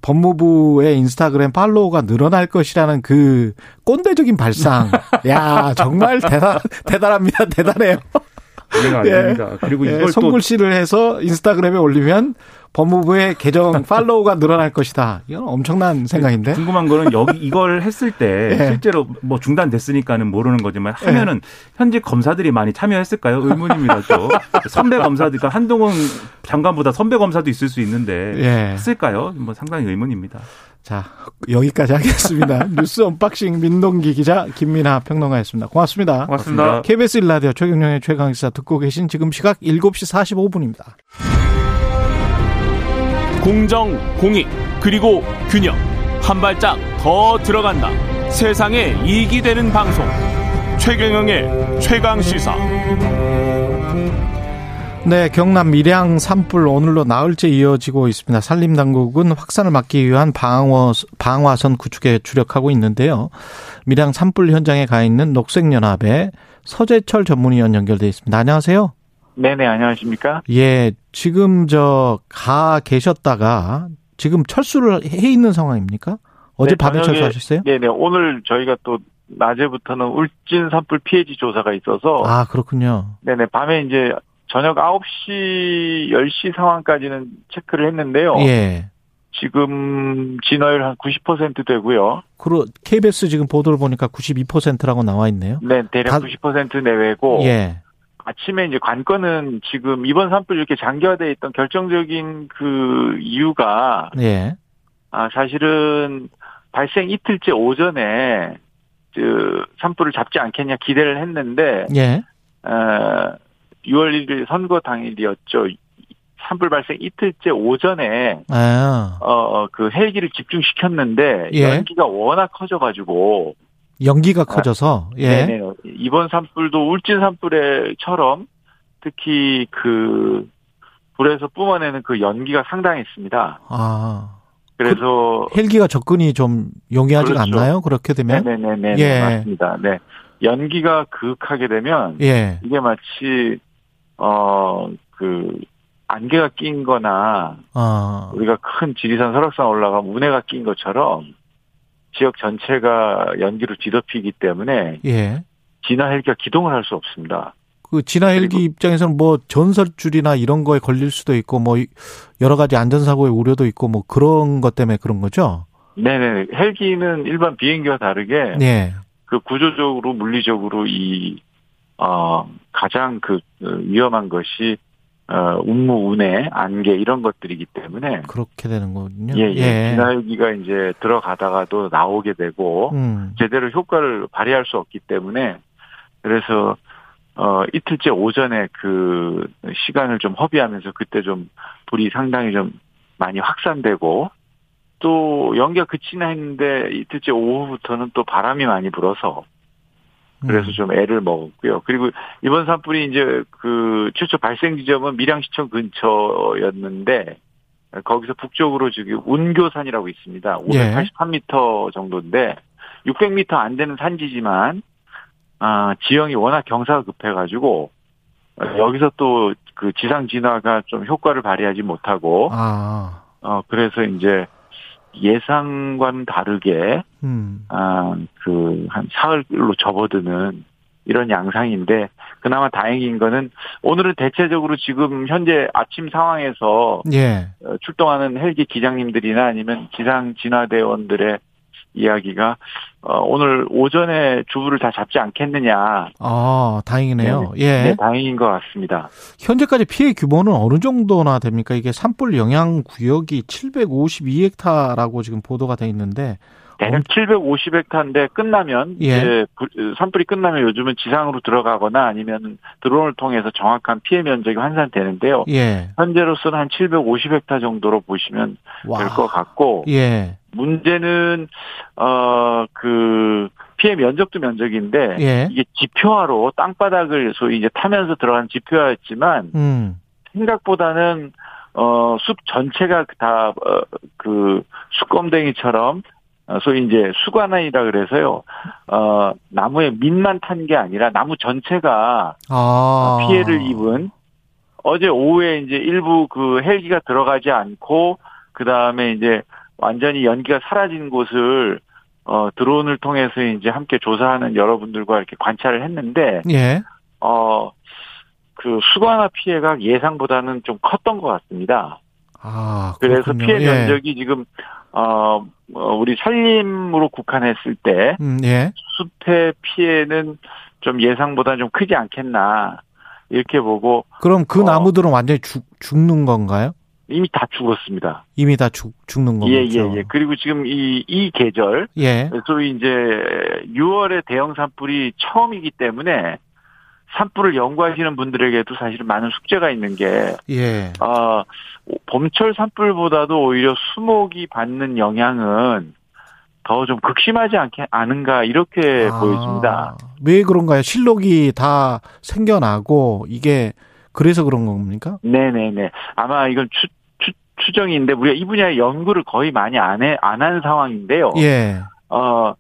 법무부의 인스타그램 팔로우가 늘어날 것이라는 그 꼰대적인 발상. 야, 정말 대단, 대단합니다. 대단해요. 이해가 안 예. 됩니다. 그리고 예, 이걸 또 손글씨를 해서 인스타그램에 올리면 법무부의 계정 팔로우가 늘어날 것이다. 이건 엄청난 생각인데. 궁금한 거는 여기 이걸 했을 때 예. 실제로 뭐 중단됐으니까는 모르는 거지만 하면은 현직 검사들이 많이 참여했을까요? 의문입니다. 또 선배 검사들, 그러니까 한동훈 장관보다 선배 검사도 있을 수 있는데 예. 했을까요? 뭐 상당히 의문입니다. 자, 여기까지 하겠습니다. 뉴스 언박싱 민동기 기자 김민아 평론가였습니다. 고맙습니다. 고맙습니다. KBS 일라디오 최경영의 최강시사 듣고 계신 지금 시각 7시 45분입니다. 공정, 공익, 그리고 균형. 한 발짝 더 들어간다. 세상에 이익이 되는 방송. 최경영의 최강 시사. 네, 경남 밀양 산불 오늘로 나흘째 이어지고 있습니다. 산림 당국은 확산을 막기 위한 방어, 방화선 구축에 주력하고 있는데요. 밀양 산불 현장에 가 있는 녹색연합의 서재철 전문위원 연결돼 있습니다. 안녕하세요. 네 네, 안녕하십니까? 예, 지금 저 가 계셨다가 지금 철수를 해 있는 상황입니까? 어제 네, 밤에 저녁에- 철수하셨어요? 네 네, 오늘 저희가 또 낮에부터는 울진 산불 피해지 조사가 있어서, 아, 그렇군요. 네네, 밤에 이제 저녁 9시, 10시 상황까지는 체크를 했는데요. 예. 지금 진화율 한 90% 되고요. 그리고 KBS 지금 보도를 보니까 92%라고 나와 있네요. 네, 대략 다- 90% 내외고, 예. 아침에 이제 관건은 지금 이번 산불 이렇게 장기화돼 있던 결정적인 그 이유가, 예. 아, 사실은 발생 이틀째 오전에 그 산불을 잡지 않겠냐 기대를 했는데 예. 어, 6월 1일 선거 당일이었죠. 산불 발생 이틀째 오전에 아, 어그 헬기를 집중시켰는데 예. 연기가 워낙 커져가지고 연기가 커져서, 예. 아, 네네. 이번 산불도 울진 산불에처럼 특히 그 불에서 뿜어내는 그 연기가 상당했습니다. 아. 그래서 헬기가 접근이 좀 용이하지가 그렇죠. 않나요? 그렇게 되면? 네네네네 예. 맞습니다. 네 연기가 그윽하게 되면 예. 이게 마치 어 그 안개가 낀 거나 아, 우리가 큰 지리산 설악산 올라가면 운해가 낀 것처럼 지역 전체가 연기로 뒤덮이기 때문에 예. 진화 헬기가 기동을 할 수 없습니다. 그 진화 헬기 입장에서는 뭐 전설줄이나 이런 거에 걸릴 수도 있고 뭐 여러 가지 안전사고의 우려도 있고 뭐 그런 것 때문에 그런 거죠? 네네 헬기는 일반 비행기와 다르게 예. 그 구조적으로 물리적으로 이 어, 가장 그 어, 위험한 것이 어, 운무, 운해, 안개 이런 것들이기 때문에 그렇게 되는 거군요. 예, 예. 진화헬기가 이제 들어가다가도 나오게 되고 음. 제대로 효과를 발휘할 수 없기 때문에 그래서 어 이틀째 오전에 그 시간을 좀 허비하면서 그때 좀 불이 상당히 좀 많이 확산되고 또 연기가 그치나 했는데 이틀째 오후부터는 또 바람이 많이 불어서 그래서 음. 좀 애를 먹었고요. 그리고 이번 산불이 이제 그 최초 발생 지점은 밀양시청 근처였는데 거기서 북쪽으로 지금 운교산이라고 있습니다. 예. 583m 정도인데 600m 안 되는 산지지만 아 지형이 워낙 경사가 급해가지고 여기서 또 그 지상 진화가 좀 효과를 발휘하지 못하고 아. 어 그래서 이제 예상과는 다르게 음. 아, 그, 한 사흘로 접어드는 이런 양상인데, 그나마 다행인 거는, 오늘은 대체적으로 지금 현재 아침 상황에서 예. 어, 출동하는 헬기 기장님들이나 아니면 지상 진화대원들의 이야기가, 어, 오늘 오전에 주부를 다 잡지 않겠느냐. 아, 다행이네요. 예. 네, 다행인 것 같습니다. 현재까지 피해 규모는 어느 정도나 됩니까? 이게 산불 영향 구역이 752헥타라고 지금 보도가 돼 있는데 대략 750헥타인데 끝나면 예. 이제 불- 산불이 끝나면 요즘은 지상으로 들어가거나 아니면 드론을 통해서 정확한 피해 면적이 환산되는데요. 예. 현재로서는 한 750헥타 정도로 보시면 와. 될것 같고 예. 문제는 어그 피해 면적도 면적인데 예. 이게 지표화로 땅바닥을 소위 이제 타면서 들어간 지표화였지만 음. 생각보다는 어 숲 전체가 다그 숯검댕이처럼 어, 소위 이제 수관이라 그래서요. 어 나무에 밑만 탄 게 아니라 나무 전체가 아. 피해를 입은 어제 오후에 이제 일부 그 헬기가 들어가지 않고 그 다음에 이제 완전히 연기가 사라진 곳을 어 드론을 통해서 이제 함께 조사하는 여러분들과 이렇게 관찰을 했는데 예. 어 그 수거하나 피해가 예상보다는 좀 컸던 것 같습니다. 아, 그래서. 피해 예. 면적이 지금 어 어, 우리 산림으로 국한했을 때 음, 예. 숲의 피해는 좀 예상보다 좀 크지 않겠나 이렇게 보고 그럼 그 어. 나무들은 완전히 죽, 죽는 건가요? 이미 다 죽었습니다. 이미 다 죽, 죽는 거죠. 예, 예, 예. 그리고 지금 이, 이 계절, 예. 소위 이제 6월에 대형 산불이 처음이기 때문에 산불을 연구하시는 분들에게도 사실은 많은 숙제가 있는 게, 예. 어, 봄철 산불보다도 오히려 수목이 받는 영향은 더 좀 극심하지 않게, 않은가, 이렇게 아, 보여집니다. 왜 그런가요? 실록이 다 생겨나고 이게 그래서 그런 겁니까? 네네네. 아마 이건 추, 추, 추정인데, 우리가 이 분야의 연구를 거의 많이 안 해, 안 한 상황인데요. 예. 어,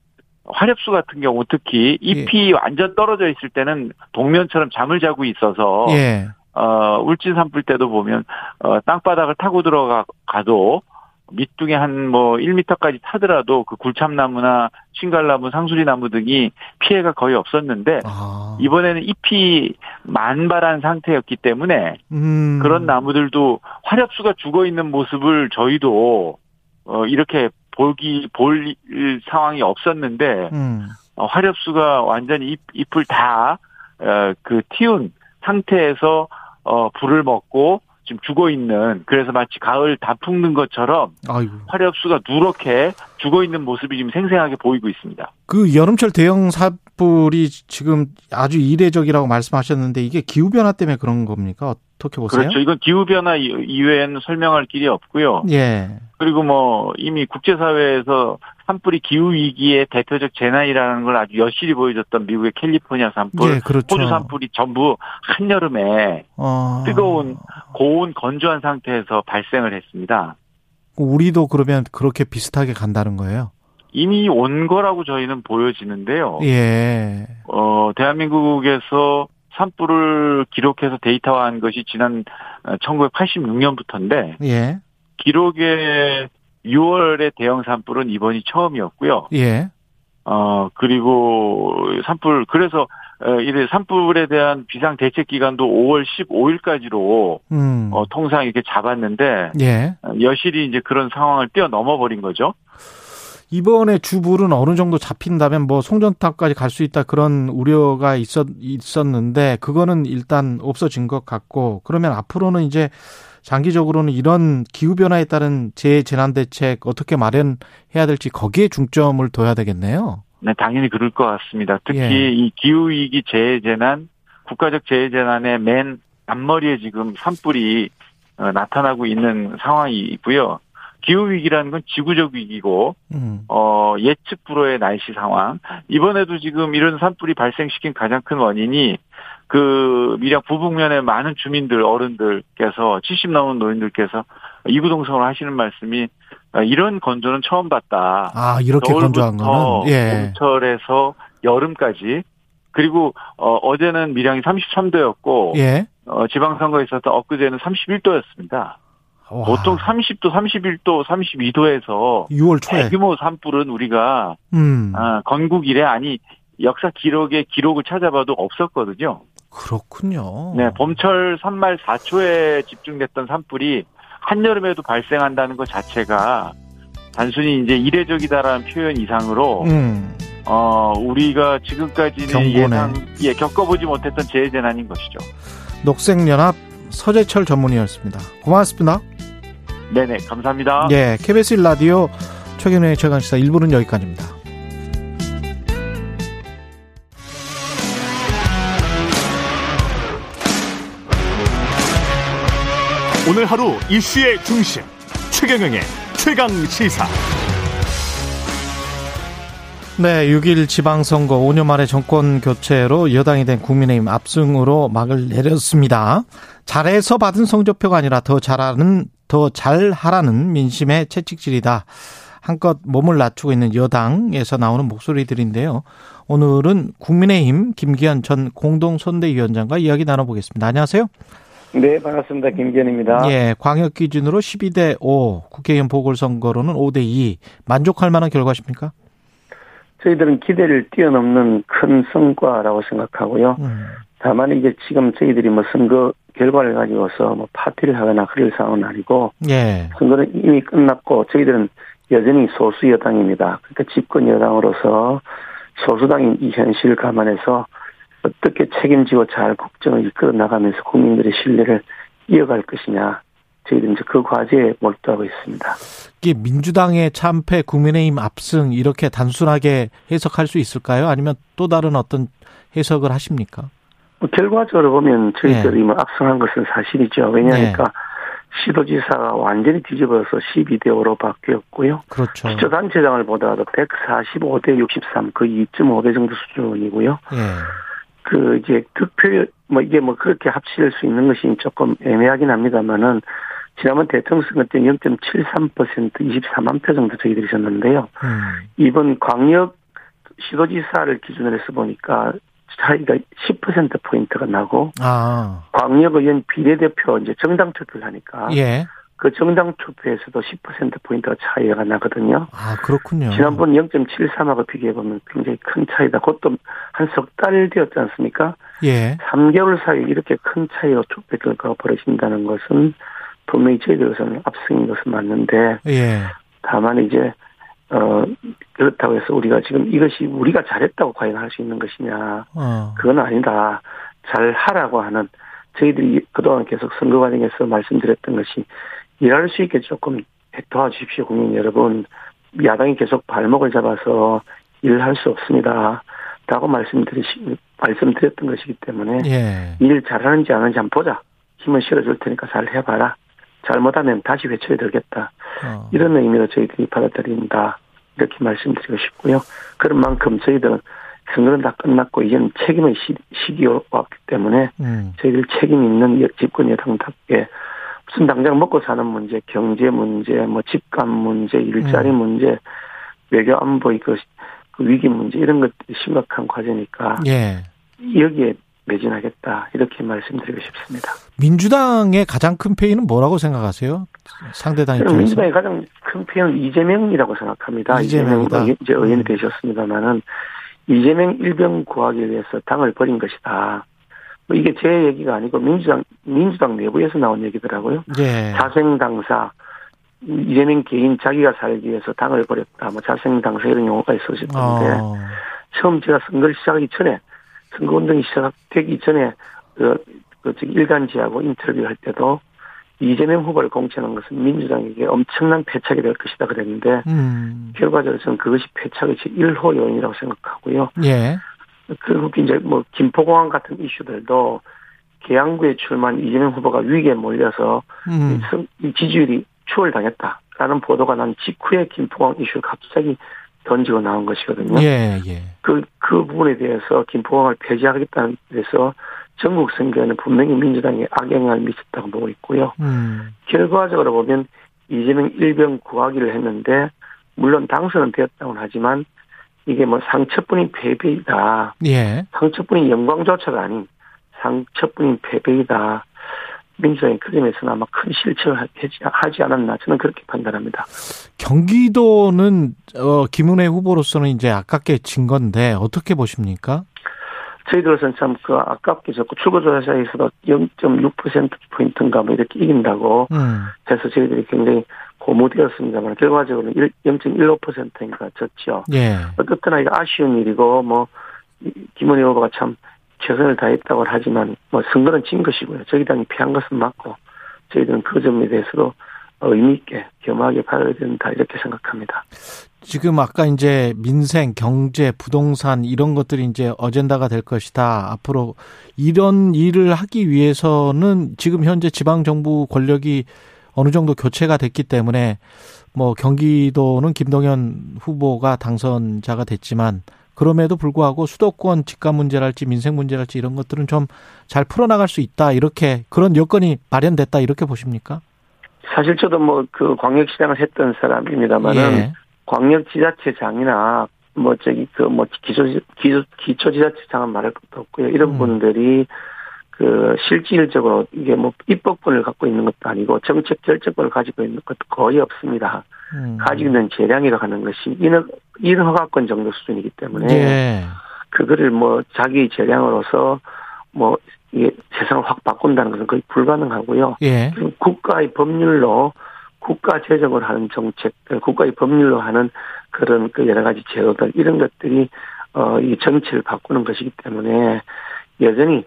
화렵수 같은 경우 특히 잎이 완전 떨어져 있을 때는 동면처럼 잠을 자고 있어서 예. 어, 울진 산불 때도 보면 어, 땅바닥을 타고 들어가도 밑둥에 한 뭐 1m까지 타더라도 그 굴참나무나 신갈나무, 상수리나무 등이 피해가 거의 없었는데 아. 이번에는 잎이 만발한 상태였기 때문에 음. 그런 나무들도 화렵수가 죽어 있는 모습을 저희도 어, 이렇게 보기 볼 상황이 없었는데 음. 어, 화렵수가 완전히 잎, 잎을 다, 어, 그, 틔운 상태에서, 어, 불을 먹고, 지금 죽어 있는, 그래서 마치 가을 다 품는 것처럼, 아이고. 화렵수가 누렇게 죽어 있는 모습이 지금 생생하게 보이고 있습니다. 그 여름철 대형 산불이 지금 아주 이례적이라고 말씀하셨는데 이게 기후 변화 때문에 그런 겁니까? 어떻게 보세요? 그렇죠. 이건 기후 변화 이- 이외에는 설명할 길이 없고요. 예. 그리고 뭐, 이미 국제사회에서 산불이 기후 위기의 대표적 재난이라는 걸 아주 여실히 보여줬던 미국의 캘리포니아 산불, 예, 그렇죠. 호주 산불이 전부 한여름에 어. 뜨거운 고온 건조한 상태에서 발생을 했습니다. 우리도 그러면 그렇게 비슷하게 간다는 거예요. 이미 온 거라고 저희는 보여지는데요. 예. 어, 대한민국에서 산불을 기록해서 데이터화한 것이 지난 1986년부터인데 예. 기록의 6월의 대형 산불은 이번이 처음이었고요. 예. 어, 그리고 산불 그래서 어, 이 산불에 대한 비상 대책 기간도 5월 15일까지로 음. 어, 통상 이렇게 잡았는데 예. 어, 여실히 이제 그런 상황을 뛰어넘어 버린 거죠. 이번에 주불은 어느 정도 잡힌다면 뭐 송전탑까지 갈 수 있다 그런 우려가 있었 있었는데 그거는 일단 없어진 것 같고 그러면 앞으로는 이제 장기적으로는 이런 기후 변화에 따른 재재난 대책 어떻게 마련해야 될지 거기에 중점을 둬야 되겠네요. 네, 당연히 그럴 것 같습니다. 특히 예. 이 기후위기 재해재난, 국가적 재해재난의 맨 앞머리에 지금 산불이 어, 나타나고 있는 상황이고요. 기후위기라는 건 지구적 위기고, 음. 어, 예측 불허의 날씨 상황. 이번에도 지금 이런 산불이 발생시킨 가장 큰 원인이 그 밀양 부북면의 많은 주민들, 어른들께서 70 넘은 노인들께서 이구동성을 하시는 말씀이 어, 이런 건조는 처음 봤다. 아 이렇게 건조한 거는 예. 봄철에서 여름까지 그리고 어, 어제는 밀양이 33도였고 예. 어, 지방선거에 있었던 엊그제는 31도였습니다. 와, 보통 30도, 31도, 32도에서 6월 초에 대규모 산불은 우리가 음. 아, 건국 이래 아니 역사 기록의 기록을 찾아봐도 없었거든요. 그렇군요. 네, 봄철 3말 4초에 집중됐던 산불이 한여름에도 발생한다는 것 자체가 단순히 이제 이례적이다라는 표현 이상으로 음. 어 우리가 지금까지는 경고네. 예상 예 겪어보지 못했던 재해재난인 것이죠. 녹색연합 서재철 전문의였습니다. 고맙습니다. 네네 감사합니다. 예, KBS 1라디오 최경영의 최강시사 1부는 여기까지입니다. 오늘 하루 이슈의 중심 최경영의 최강 시사. 네, 6일 지방선거 5년 만에 정권 교체로 여당이 된 국민의힘 압승으로 막을 내렸습니다. 잘해서 받은 성적표가 아니라 더 잘하는, 더 잘하라는 민심의 채찍질이다. 한껏 몸을 낮추고 있는 여당에서 나오는 목소리들인데요. 오늘은 국민의힘 김기현 전 공동선대위원장과 이야기 나눠보겠습니다. 안녕하세요. 네, 반갑습니다. 김기현입니다. 예, 광역 기준으로 12대 5, 국회의원 보궐선거로는 5대 2. 만족할 만한 결과십니까? 저희들은 기대를 뛰어넘는 큰 성과라고 생각하고요. 음. 다만 이제 지금 저희들이 뭐 선거 결과를 가지고서 뭐 파티를 하거나 그럴 상황은 아니고 예. 선거는 이미 끝났고 저희들은 여전히 소수 여당입니다. 그러니까 집권 여당으로서 소수당인 이 현실을 감안해서 어떻게 책임지고 잘 국정을 이끌어 나가면서 국민들의 신뢰를 이어갈 것이냐 저희들은 이제 그 과제에 몰두하고 있습니다. 이게 민주당의 참패, 국민의힘 압승 이렇게 단순하게 해석할 수 있을까요? 아니면 또 다른 어떤 해석을 하십니까? 뭐 결과적으로 보면 저희들이 네. 뭐 압승한 것은 사실이죠. 왜냐하니까 시도지사가 완전히 뒤집어서 12대 5로 바뀌었고요. 그렇죠. 기초단체장을 보더라도 145대 63, 그 2.5배 정도 수준이고요. 예. 그 이제 득표 뭐 이게 뭐 그렇게 합칠 수 있는 것이 조금 애매하긴 합니다만은 지난번 대통령 선거 때 0.73% 24만 표 정도 저희들이 졌는데요. 음. 이번 광역 시도지사를 기준으로 해서 보니까 차이가 10% 포인트가 나고 아. 광역의원 비례대표 이제 정당 투표를 하니까 예. 그 정당 투표에서도 10% 포인트가 차이가 나거든요. 아, 그렇군요. 지난번 0.73하고 비교해 보면 굉장히 큰 차이다. 그것도 한 석 달 되었지 않습니까? 예. 3개월 사이에 이렇게 큰 차이로 투표 결과가 벌어진다는 것은 분명히 저희들로서는 압승인 것은 맞는데 예. 다만 이제 어 그렇다고 해서 우리가 지금 이것이 우리가 잘했다고 과연 할 수 있는 것이냐 어. 그건 아니다. 잘 하라고 하는 저희들이 그동안 계속 선거 과정에서 말씀드렸던 것이 일할 수 있게 조금 도와주십시오 국민 여러분 야당이 계속 발목을 잡아서 일을 할수 없습니다. 라고 말씀드리시, 말씀드렸던 것이기 때문에 예. 일 잘하는지 안 하는지 한번 보자. 힘을 실어줄 테니까 잘 해봐라. 잘못하면 다시 회초리 들겠다. 어. 이런 의미로 저희들이 받아들인다. 이렇게 말씀드리고 싶고요. 그런 만큼 저희들은 선거는 다 끝났고 이제는 책임의 시, 시기가 왔기 때문에 음. 저희들 책임 있는 여- 집권 여당답게 무슨 당장 먹고 사는 문제, 경제 문제, 뭐 집값 문제, 일자리 음. 문제, 외교 안보 이거 그 위기 문제 이런 것들이 심각한 과제니까 예. 여기에 매진하겠다 이렇게 말씀드리고 싶습니다. 민주당의 가장 큰 페이는 뭐라고 생각하세요? 상대당 입장에서. 민주당의 가장 큰 피해는 이재명이라고 생각합니다. 이재명이다. 이재명 이제 의원이 음. 되셨습니다만은 이재명 일병 구하기 위해서 당을 버린 것이다. 뭐 이게 제 얘기가 아니고 민주당 민주당 내부에서 나온 얘기더라고요. 예. 자생 당사 이재명 개인 자기가 살기 위해서 당을 버렸다. 뭐 자생 당사 이런 용어가 있었는데 어. 처음 제가 선거를 시작하기 전에 선거 운동이 시작되기 전에 그, 그 일간지하고 인터뷰할 때도 이재명 후보를 공천한 것은 민주당에게 엄청난 패착이 될 것이다 그랬는데 음. 결과적으로 저는 그것이 패착의 제 1호 요인이라고 생각하고요. 예. 그리고 이제 뭐 김포공항 같은 이슈들도 계양구에 출마한 이재명 후보가 위기에 몰려서 음. 이 지지율이 추월당했다라는 보도가 난 직후에 김포공항 이슈를 갑자기 던지고 나온 것이거든요. 예, 예. 그, 그 부분에 대해서 김포공항을 폐지하겠다는 데서 전국 선거에는 분명히 민주당이 악영향을 미쳤다고 보고 있고요. 음. 결과적으로 보면 이재명 일병 구하기를 했는데 물론 당선은 되었다고는 하지만 이게 뭐 상처뿐인 패배이다. 예. 상처뿐인 영광조차가 아닌 상처뿐인 패배이다. 민주당이 그 점에서는 아마 큰 하지- 하지 않았나 저는 그렇게 판단합니다. 경기도는 어 김은혜 후보로서는 이제 아깝게 진 건데 어떻게 보십니까? 저희들로서는 참 그 아깝게 졌고 출구조사에서도 0.6%포인트인가 뭐 이렇게 이긴다고 음. 해서 저희들이 굉장히 고무되었습니다만 결과적으로는 0.15%인가 졌죠. 예. 어떻거나 이거 아쉬운 일이고 뭐 이- 김은혜 후보가 참 최선을 다했다고 하지만 뭐 선거는 진 것이고요. 저희 당이 피한 것은 맞고 저희들은 그 점에 대해서도 의미 있게 겸허하게 받아야 된다 이렇게 생각합니다. 지금 아까 이제 민생, 경제, 부동산 이런 것들이 이제 어젠다가 될 것이다. 앞으로 이런 일을 하기 위해서는 지금 현재 지방 정부 권력이 어느 정도 교체가 됐기 때문에 뭐 경기도는 김동연 후보가 당선자가 됐지만 그럼에도 불구하고 수도권 집값 문제랄지 민생 문제랄지 이런 것들은 좀 잘 풀어나갈 수 있다. 이렇게 그런 여건이 마련됐다. 이렇게 보십니까? 사실 저도 뭐 그 광역시장을 했던 사람입니다만은 예. 광역지자체장이나 뭐 저기 그 뭐 기초 기초 기초지자체장은 말할 것도 없고요. 이런 음. 분들이 그 실질적으로 이게 뭐 입법권을 갖고 있는 것도 아니고 정책 결정권을 가지고 있는 것도 거의 없습니다. 음. 가지고 있는 재량이라고 하는 것이 인허 인허가권 정도 수준이기 때문에 예. 그거를 뭐 자기 재량으로서 뭐 이게 세상을 확 바꾼다는 것은 거의 불가능하고요. 예. 국가의 법률로 국가 재정을 하는 정책들, 국가의 법률로 하는 그런 그 여러 가지 제도들 이런 것들이 어 이 정치를 바꾸는 것이기 때문에 여전히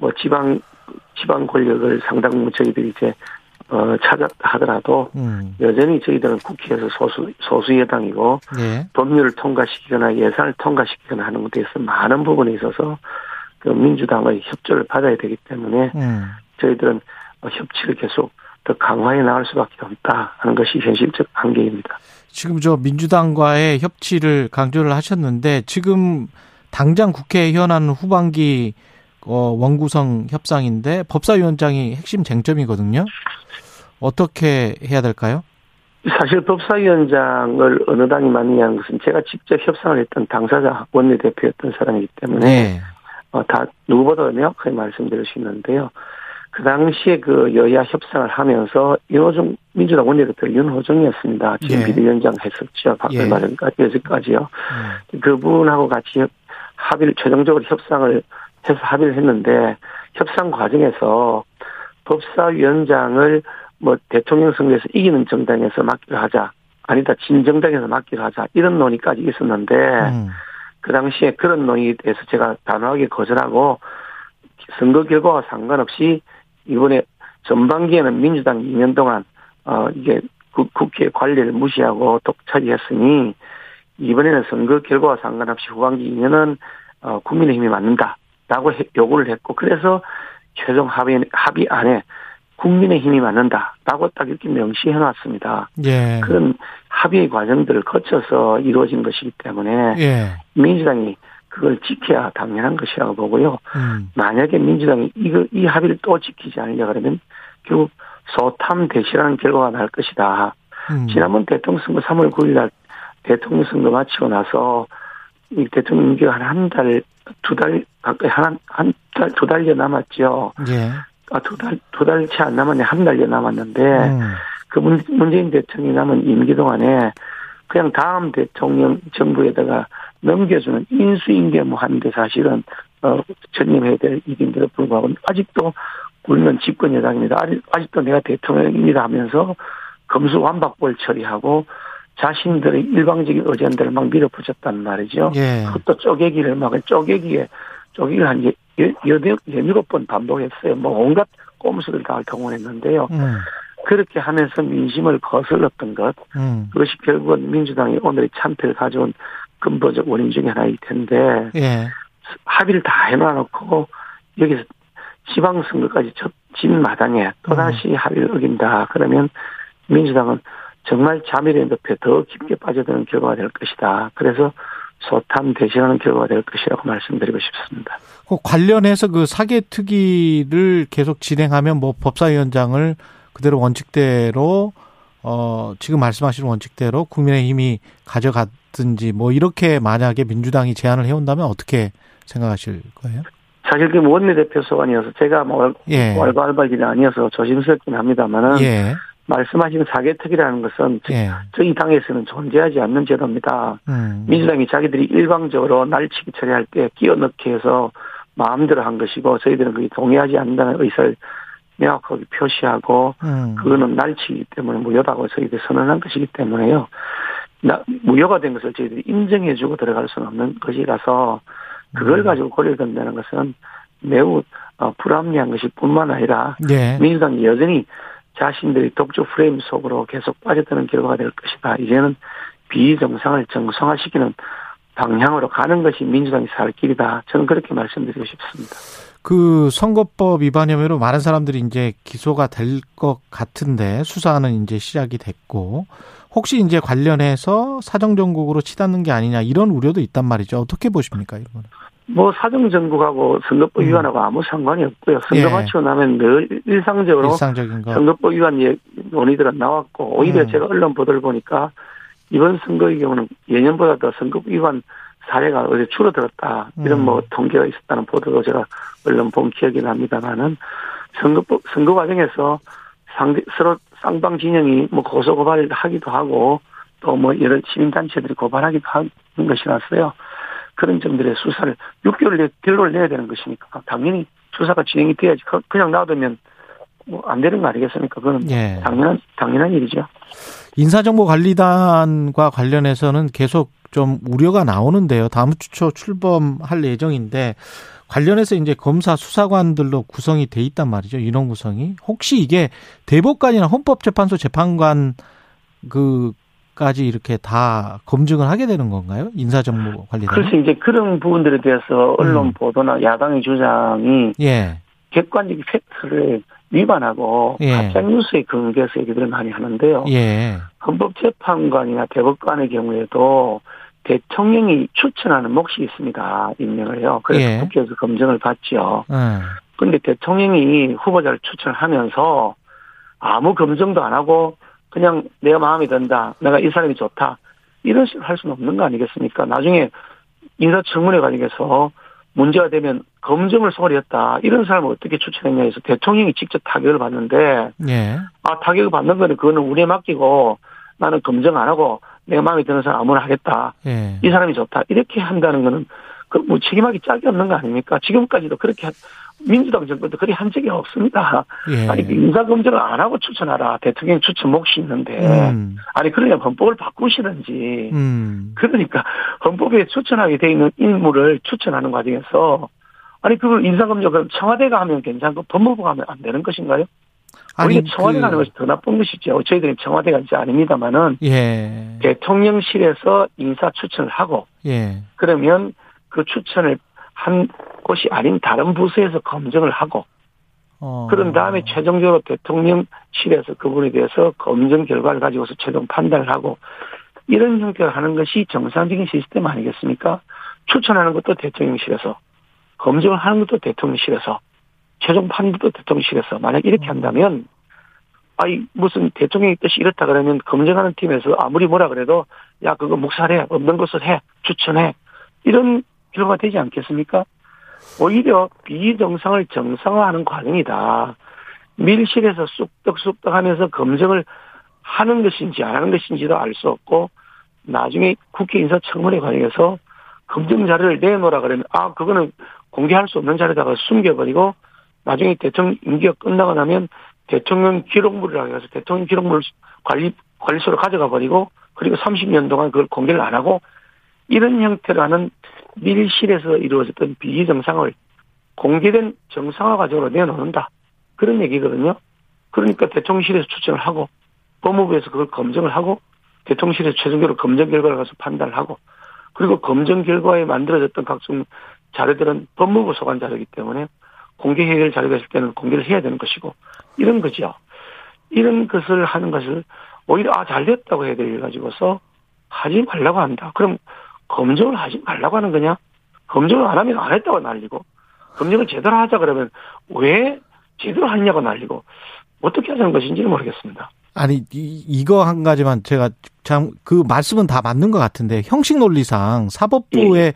뭐 지방 지방 권력을 상당 부분 저희들이 이제 어 찾았다 하더라도 음. 여전히 저희들은 국회에서 소수 소수 여당이고 예. 법률을 통과시키거나 예산을 통과시키거나 하는 것에 있어서 많은 부분에 있어서 그 민주당의 협조를 받아야 되기 때문에 음. 저희들은 어, 협치를 계속 더 강화해 나갈 수밖에 없다 하는 것이 현실적 한계입니다. 지금 저 민주당과의 협치를 강조를 하셨는데 지금 당장 국회에 현안 후반기 어, 원구성 협상인데 법사위원장이 핵심 쟁점이거든요. 어떻게 해야 될까요? 사실 법사위원장을 어느 당이 맡느냐는 것은 제가 직접 협상을 했던 당사자 원내대표였던 사람이기 때문에 네. 어, 다 누구보다 명확하게 말씀드릴 수 있는데요. 그 당시에 그 여야 협상을 하면서 윤호중 민주당 원내대표 윤호중이었습니다. 지금 예. 비대위원장 했었죠. 예. 박근 마련까지 여기까지요. 음. 그분하고 같이 합의를 최종적으로 협상을 해서 합의를 했는데 협상 과정에서 법사위원장을 뭐 대통령 선거에서 이기는 정당에서 맡기로 하자 아니다 진정당에서 맡기로 하자 이런 논의까지 있었는데 음. 그 당시에 그런 논의에 대해서 제가 단호하게 거절하고 선거 결과와 상관없이 이번에 전반기에는 민주당 2년 동안 어 이게 국- 국회 관리를 무시하고 독차지했으니 이번에는 선거 결과와 상관없이 후반기 2년은 어 국민의힘이 맞는다 라고 해- 요구를 했고 그래서 최종 합의 합의 안에 국민의 힘이 맞는다라고 딱 이렇게 명시해 놨습니다. 예. 그런 합의 과정들을 거쳐서 이루어진 것이기 때문에 예. 민주당이 그걸 지켜야 당연한 것이라고 보고요. 음. 만약에 민주당이 이거 이 합의를 또 지키지 않으려 그러면 결국 소탐 대시라는 결과가 날 것이다. 음. 지난번 대통령 선거 3월 9일 날 대통령 선거 마치고 나서 이 대통령 임기가 한한 달, 두 달 가까이 한, 한 달, 두 달여 남았죠. 예. 아, 두 달, 두 달 채 안 남았네. 한 달여 남았는데, 음. 그 문, 문재인 대통령이 남은 임기 동안에 그냥 다음 대통령 정부에다가 넘겨주는 인수인계무하는데 사실은 어 전념해야 될 일인데도 불구하고 아직도 우리는 집권 여당입니다. 아직, 아직도 내가 대통령입니다 하면서 검수 완박벌 처리하고 자신들의 일방적인 의견들을 막 밀어붙였단 말이죠. 예. 그것도 쪼개기를 막 쪼개기에 쪼개기를 한 여, 여, 여덟, 번 반복했어요. 뭐 온갖 꼼수를 다 동원했는데요. 음. 그렇게 하면서 민심을 거슬렀던 것, 음. 그것이 결국은 민주당이 오늘의 참패를 가져온 근본적 원인 중에 하나일 텐데, 예. 합의를 다 해놔놓고, 여기서 지방선거까지 첫, 진 마당에 또다시 합의를 어긴다. 그러면 민주당은 정말 자멸의 늪에 더 깊게 빠져드는 결과가 될 것이다. 그래서 소탐 대신하는 결과가 될 것이라고 말씀드리고 싶습니다. 그 관련해서 그 사개 특위를 계속 진행하면 뭐 법사위원장을 그대로 원칙대로 어 지금 말씀하신 원칙대로 국민의힘이 가져갔든지 뭐 이렇게 만약에 민주당이 제안을 해온다면 어떻게 생각하실 거예요? 사실 그 원내대표 소관이어서 제가 뭐 예. 왈가왈부할일이 아니어서 조심스럽긴 합니다만은 예. 말씀하신 사개특위라는 것은 예. 저희 당에서는 존재하지 않는 제도입니다. 음. 민주당이 자기들이 일방적으로 날치기 처리할 때 끼어넣게 해서 마음대로 한 것이고 저희들은 그게 동의하지 않는다는 의사를 명확하게 표시하고 음. 그거는 날치기 때문에 무효다고 저희들이 선언한 것이기 때문에요. 나, 무효가 된 것을 저희들이 인정해주고 들어갈 수는 없는 것이라서 그걸 음. 가지고 고려를 된다는 것은 매우 어, 불합리한 것이 뿐만 아니라 예. 민주당이 여전히 자신들의 독주 프레임 속으로 계속 빠져드는 결과가 될 것이다. 이제는 비정상을 정상화시키는 방향으로 가는 것이 민주당이 살 길이다. 저는 그렇게 말씀드리고 싶습니다. 그 선거법 위반 혐의로 많은 사람들이 이제 기소가 될 것 같은데 수사는 이제 시작이 됐고 혹시 이제 관련해서 사정정국으로 치닫는 게 아니냐 이런 우려도 있단 말이죠. 어떻게 보십니까 이거는? 뭐 사정정국하고 선거법 음. 위반하고 아무 상관이 없고요. 선거 예. 마치고 나면 늘 일상적으로 일상적인 거. 선거법 위반 예- 논의들은 나왔고 오히려 음. 제가 언론 보도를 보니까 이번 선거의 경우는 예년보다 더 선거법 위반 사례가 어제 줄어들었다 이런 음. 뭐 통계가 있었다는 보도도 제가 언론 본 기억이 납니다만은 선거법 선거 과정에서 상대 서로 쌍방 진영이 뭐 고소 고발을 하기도 하고 또뭐 여러 시민 단체들이 고발하기도 하는 것이라서요. 그런 점들의 수사를 6개월 내에 결론을 내야 되는 것이니까 당연히 수사가 진행이 돼야지 그- 그냥 놔두면 뭐 안 되는 거 아니겠습니까? 그건 예. 당연한 당연한 일이죠. 인사정보관리단과 관련해서는 계속 좀 우려가 나오는데요. 다음 주 초 출범할 예정인데 관련해서 이제 검사 수사관들로 구성이 돼 있단 말이죠. 인원 구성이 혹시 이게 대법관이나 헌법재판소 재판관 그 까지 이렇게 다 검증을 하게 되는 건가요? 인사정보 관리단. 그래서 이제 그런 부분들에 대해서 언론 음. 보도나 야당의 주장이 예. 객관적인 팩트를 위반하고 예. 가짜 뉴스에 근거해서 얘기들을 많이 하는데요. 예. 헌법재판관이나 대법관의 경우에도 대통령이 추천하는 몫이 있습니다. 임명을요. 그래서 예. 국회에서 검증을 받죠. 음. 그런데 대통령이 후보자를 추천하면서 아무 검증도 안 하고 그냥 내가 마음에 든다. 내가 이 사람이 좋다. 이런 식으로 할 수는 없는 거 아니겠습니까? 나중에 인사청문회 관련해서 문제가 되면 검증을 소홀히 했다. 이런 사람을 어떻게 추천했냐 해서 대통령이 직접 타격을 받는데 예. 아, 타격을 받는 거는 그거는 우리에 맡기고 나는 검증 안 하고 내가 마음에 드는 사람 아무나 하겠다. 예. 이 사람이 좋다. 이렇게 한다는 거는 그뭐 책임하기 짝이 없는 거 아닙니까? 지금까지도 그렇게 한- 민주당 정권도 그리 한 적이 없습니다. 예. 아니 그 인사 검증을 안 하고 추천하라. 대통령 추천 몫이 있는데 음. 아니 그러냐 헌법을 바꾸시든지 음. 그러니까 헌법에 추천하게 돼 있는 인물을 추천하는 과정에서 아니 그걸 인사검증을 청와대가 하면 괜찮고 법무부가 하면 안 되는 것인가요? 우리가 청와대가 하는 것이 더 나쁜 것이죠. 저희들은 청와대가 이제 아닙니다만은 예. 대통령실에서 인사 추천을 하고 예. 그러면 그 추천을 한 곳이 아닌 다른 부서에서 검증을 하고 어. 그런 다음에 최종적으로 대통령실에서 그분에 대해서 검증 결과를 가지고서 최종 판단을 하고 이런 형태로 하는 것이 정상적인 시스템 아니겠습니까? 추천하는 것도 대통령실에서 검증을 하는 것도 대통령실에서 최종 판단도 대통령실에서 만약 이렇게 한다면 아이 무슨 대통령의 뜻이 이렇다 그러면 검증하는 팀에서 아무리 뭐라 그래도 야 그거 묵살해 없는 것을 해 추천해 이런 결과가 되지 않겠습니까? 오히려 비정상을 정상화하는 과정이다. 밀실에서 쑥떡쑥떡 하면서 검증을 하는 것인지 안 하는 것인지도 알 수 없고 나중에 국회 인사청문회 과정에서 검증 자료를 내놓으라 그러면 아 그거는 공개할 수 없는 자료다가 숨겨버리고 나중에 대통령 임기가 끝나고 나면 대통령 기록물이라고 해서 대통령 기록물 관리 관리소로 가져가 버리고 그리고 30년 동안 그걸 공개를 안 하고 이런 형태로 하는 밀실에서 이루어졌던 비정상을 공개된 정상화 과정으로 내놓는다. 그런 얘기거든요. 그러니까 대통령실에서 추천을 하고 법무부에서 그걸 검증을 하고 대통령실에서 최종적으로 검증 결과를 가서 판단을 하고 그리고 검증 결과에 만들어졌던 각종 자료들은 법무부 소관 자료이기 때문에 공개해야 될 자료가 있을 때는 공개를 해야 되는 것이고 이런 거죠. 이런 것을 하는 것을 오히려 아 잘됐다고 해야 될 가지고서 하지 말라고 한다. 그럼 검증을 하지 말라고 하는 거냐? 검증을 안 하면 안 했다고 날리고 검증을 제대로 하자 그러면 왜 제대로 하느냐고 날리고 어떻게 하자는 것인지는 모르겠습니다. 아니 이, 이거 한 가지만 제가 참 그 말씀은 다 맞는 것 같은데 형식 논리상 사법부의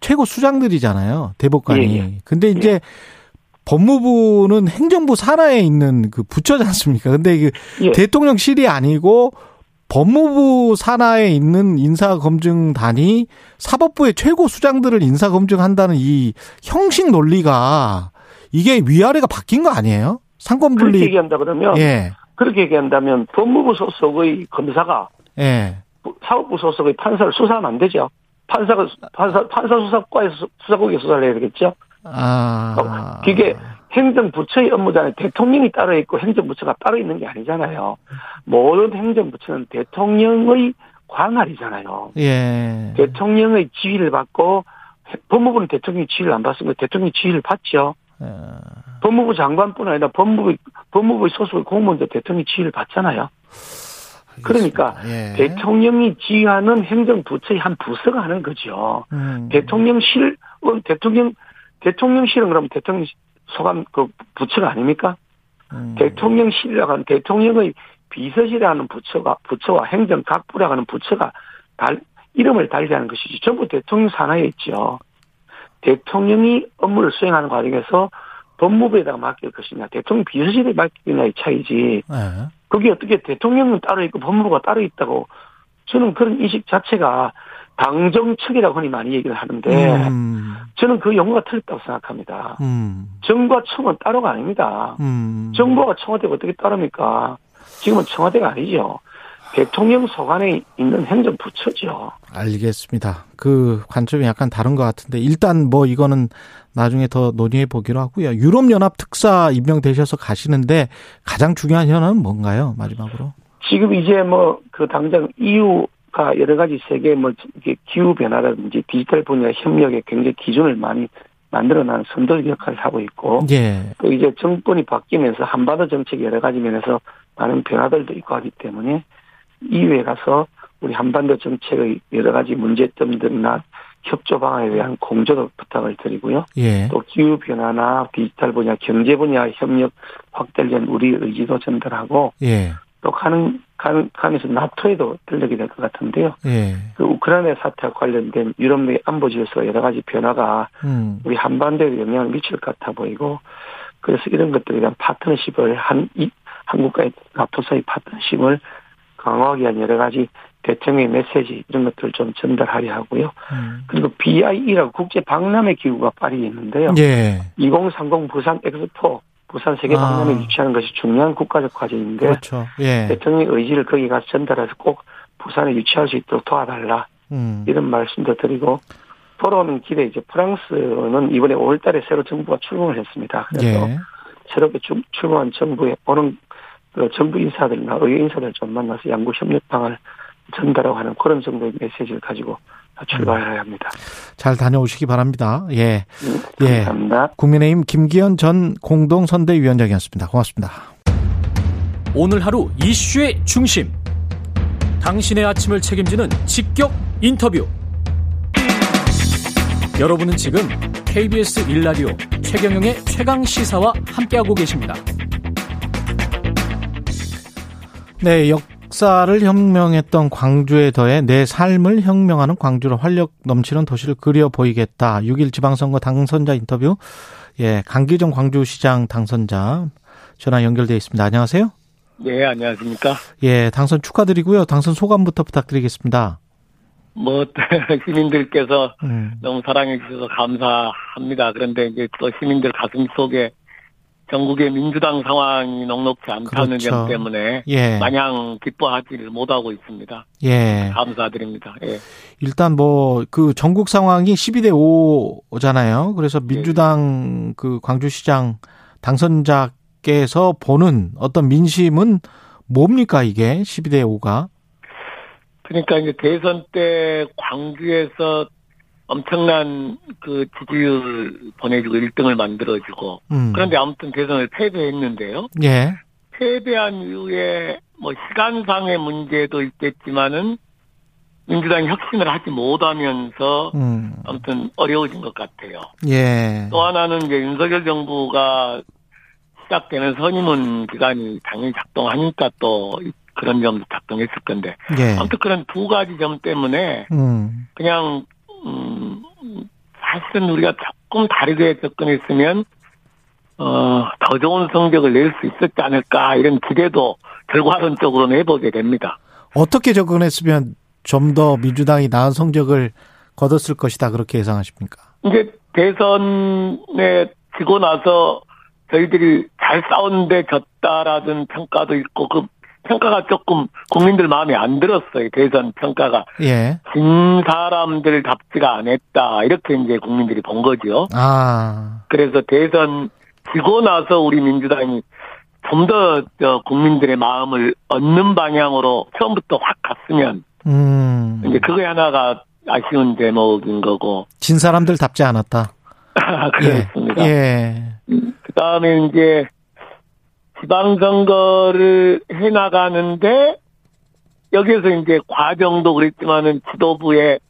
최고 수장들이잖아요 대법관이. 예, 예. 근데 이제 법무부는 행정부 산하에 있는 그 부처지 않습니까? 근데 그 예. 대통령실이 아니고 법무부 산하에 있는 인사검증단이 사법부의 최고 수장들을 인사검증한다는 이 형식 논리가 이게 위아래가 바뀐 거 아니에요? 그렇게 상권분리. 얘기한다 그러면 예, 그렇게 얘기한다면 법무부 소속의 검사가 예. 사법부 소속의 판사를 수사하면 안 되죠. 판사가 판사 판사 수사과에서 수사국에 수사를 해야 되겠죠. 아. 이게 행정부처의 업무단에 대통령이 따로 있고 행정부처가 따로 있는 게 아니잖아요. 모든 행정부처는 대통령의 관할이잖아요. 예. 대통령의 지휘를 받고 법무부는 대통령의 지휘를 안 받습니다. 대통령의 지휘를 받죠. 어, 법무부 장관뿐 아니라 법무부 법무부의 소속의 공무원도 대통령의 지휘를 받잖아요. 그러니까 예. 대통령이 지휘하는 행정부처의 한 부서가 하는 거죠. 음. 대통령실은 대통령 대통령실은 그럼 대통령 소관 그 부처가 아닙니까? 음. 대통령실이라고 하는 대통령의 비서실이라고 하는 부처가 부처와 행정각부라고 하는 부처가 달 이름을 달리하는 것이지 전부 대통령 산하에 있죠. 대통령이 업무를 수행하는 과정에서 법무부에다가 맡길 것이냐 대통령 비서실에 맡기냐의 차이지 예. 그게 어떻게 대통령은 따로 있고 법무부가 따로 있다고 저는 그런 인식 자체가 당 정책이라고 흔히 많이 얘기를 하는데 음. 저는 그 용어가 틀렸다고 생각합니다. 음. 정부와 청은 따로가 아닙니다. 음. 정부와 청와대가 어떻게 따릅니까? 지금은 청와대가 아니죠. 대통령 소관에 있는 행정부처죠. 알겠습니다. 그 관점이 약간 다른 것 같은데 일단 뭐 이거는 나중에 더 논의해 보기로 하고요. 유럽연합 특사 임명되셔서 가시는데 가장 중요한 현안은 뭔가요? 마지막으로. 지금 이제 뭐 그 당장 EU 가 여러 가지 세계 뭐 이게 기후 변화라든지 디지털 분야 협력의 굉장히 기준을 많이 만들어내는 선도 역할을 하고 있고 예. 또 이제 정권이 바뀌면서 한반도 정책 여러 가지 면에서 많은 변화들도 있고 하기 때문에 EU에 가서 우리 한반도 정책의 여러 가지 문제점들이나 협조 방안에 대한 공조도 부탁을 드리고요. 예. 또 기후 변화나 디지털 분야, 경제 분야 협력 확대를 위한 우리 의지도 전달하고 예. 또 가는 가면서 나토에도 들르게 될 것 같은데요. 예. 그 우크라이나 사태와 관련된 유럽 내 안보 지에서 여러 가지 변화가 음. 우리 한반도에 영향을 미칠 것 같아 보이고 그래서 이런 것들에 대한 파트너십을 한 이, 한국과의 나토 사이 파트너십을 강화하기 위한 여러 가지 대통령의 메시지 이런 것들을 좀 전달하려 하고요. 음. 그리고 BIE라고 국제 박람회 기구가 파리에 있는데요. 예. 2030 부산 엑스포 부산 세계 박람회 아. 유치하는 것이 중요한 국가적 과제인데 그렇죠. 예. 대통령의 의지를 거기 가서 전달해서 꼭 부산에 유치할 수 있도록 도와달라 음. 이런 말씀도 드리고 돌아오는 길에 이제 프랑스는 이번에 5월달에 새로 정부가 출범을 했습니다. 그래서 예. 새롭게 출- 출범한 정부에 오는 그 정부 인사들이나 의회 인사들 좀 만나서 양국 협력 방안을 전달하고 하는 그런 정도의 메시지를 가지고 출발해야 합니다. 잘 다녀오시기 바랍니다. 예. 음, 예. 감사합니다. 국민의힘 김기현 전 공동선대위원장이었습니다. 고맙습니다. 오늘 하루 이슈의 중심. 당신의 아침을 책임지는 직격 인터뷰. 여러분은 지금 KBS 일라디오 최경영의 최강 시사와 함께하고 계십니다. 네, 역 사를 혁명했던 광주에 더해 내 삶을 혁명하는 광주로 활력 넘치는 도시를 그려 보이겠다. 6일 지방선거 당선자 인터뷰. 예, 강기정 광주시장 당선자 전화 연결돼 있습니다. 안녕하세요. 네, 안녕하십니까. 예, 당선 축하드리고요. 당선 소감부터 부탁드리겠습니다. 뭐, 시민들께서 음, 너무 사랑해 주셔서 감사합니다. 그런데 이제 또 시민들 가슴 속에 전국의 민주당 상황이 녹록지 않다는 그렇죠. 점 때문에 예, 마냥 기뻐하지를 못하고 있습니다. 예. 감사드립니다. 예. 일단 뭐 그 전국 상황이 12대 5잖아요. 그래서 민주당 그 광주시장 당선자께서 보는 어떤 민심은 뭡니까 이게 12대 5가? 그러니까 이제 대선 때 광주에서 엄청난 그 지지율 보내주고 1등을 만들어주고 음. 그런데 아무튼 대선을 패배했는데요. 예. 패배한 이후에 뭐 시간상의 문제도 있겠지만은 민주당이 혁신을 하지 못하면서 음. 아무튼 어려워진 것 같아요. 예. 또 하나는 이제 윤석열 정부가 시작되는 선임원 기간이 당연히 작동하니까 또 그런 점도 작동했을 건데 예. 아무튼 그런 두 가지 점 때문에 음. 그냥 음 사실은 우리가 조금 다르게 접근했으면 어 더 좋은 성적을 낼 수 있었지 않을까 이런 기대도 결과론적으로는 해보게 됩니다. 어떻게 접근했으면 좀 더 민주당이 나은 성적을 거뒀을 것이다 그렇게 예상하십니까? 이제 대선에 지고 나서 저희들이 잘 싸웠는데 졌다라는 평가도 있고 그 평가가 조금 국민들 마음에 안 들었어요. 대선 평가가 예. 진 사람들 답지가 않았다 이렇게 이제 국민들이 본 거죠. 아. 그래서 대선 지고 나서 우리 민주당이 좀 더 국민들의 마음을 얻는 방향으로 처음부터 확 갔으면 음. 이제 그게 하나가 아쉬운 대목인 거고 진 사람들 답지 않았다. 그렇습니다. 예. 그 다음에 이제 지방선거를 해나가는데 여기에서 이제 과정도 그랬지만은 지도부의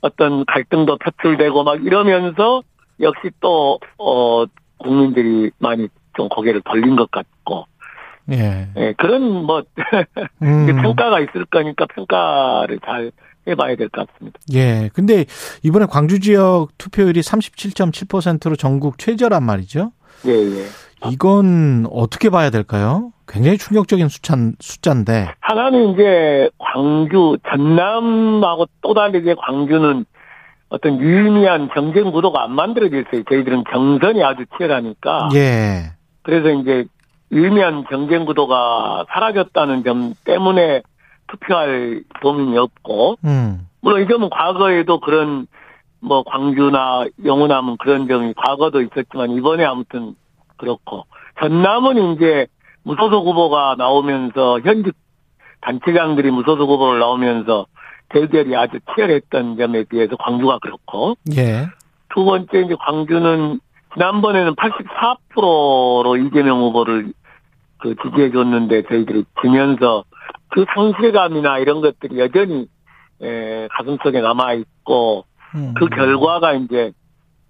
어떤 갈등도 표출되고 막 이러면서 역시 또, 어, 국민들이 많이 좀 고개를 돌린 것 같고, 예. 예, 그런 뭐, 음. 평가가 있을 거니까 평가를 잘 해봐야 될 것 같습니다. 예. 근데 이번에 광주 지역 투표율이 37.7%로 전국 최저란 말이죠. 예, 예. 이건 어떻게 봐야 될까요? 굉장히 충격적인 숫자, 숫자인데. 하나는 이제 광주, 전남하고 또 다르게 광주는 어떤 유의미한 경쟁 구도가 안 만들어져 있어요. 저희들은 경선이 아주 치열하니까. 예. 그래서 이제 유의미한 경쟁 구도가 사라졌다는 점 때문에 투표할 도움이 없고, 음. 물론 이 점은 과거에도 그런 뭐 광주나 영호남은 그런 점이 과거도 있었지만 이번에 아무튼 그렇고 전남은 이제 무소속 후보가 나오면서 현직 단체장들이 무소속 후보를 나오면서 대결이 아주 치열했던 점에 비해서 광주가 그렇고 예. 두 번째 이제 광주는 지난번에는 84%로 이재명 후보를 그 지지해 줬는데 저희들이 지면서 그 상실감이나 이런 것들이 여전히 에, 가슴속에 남아 있고 음. 그 결과가 이제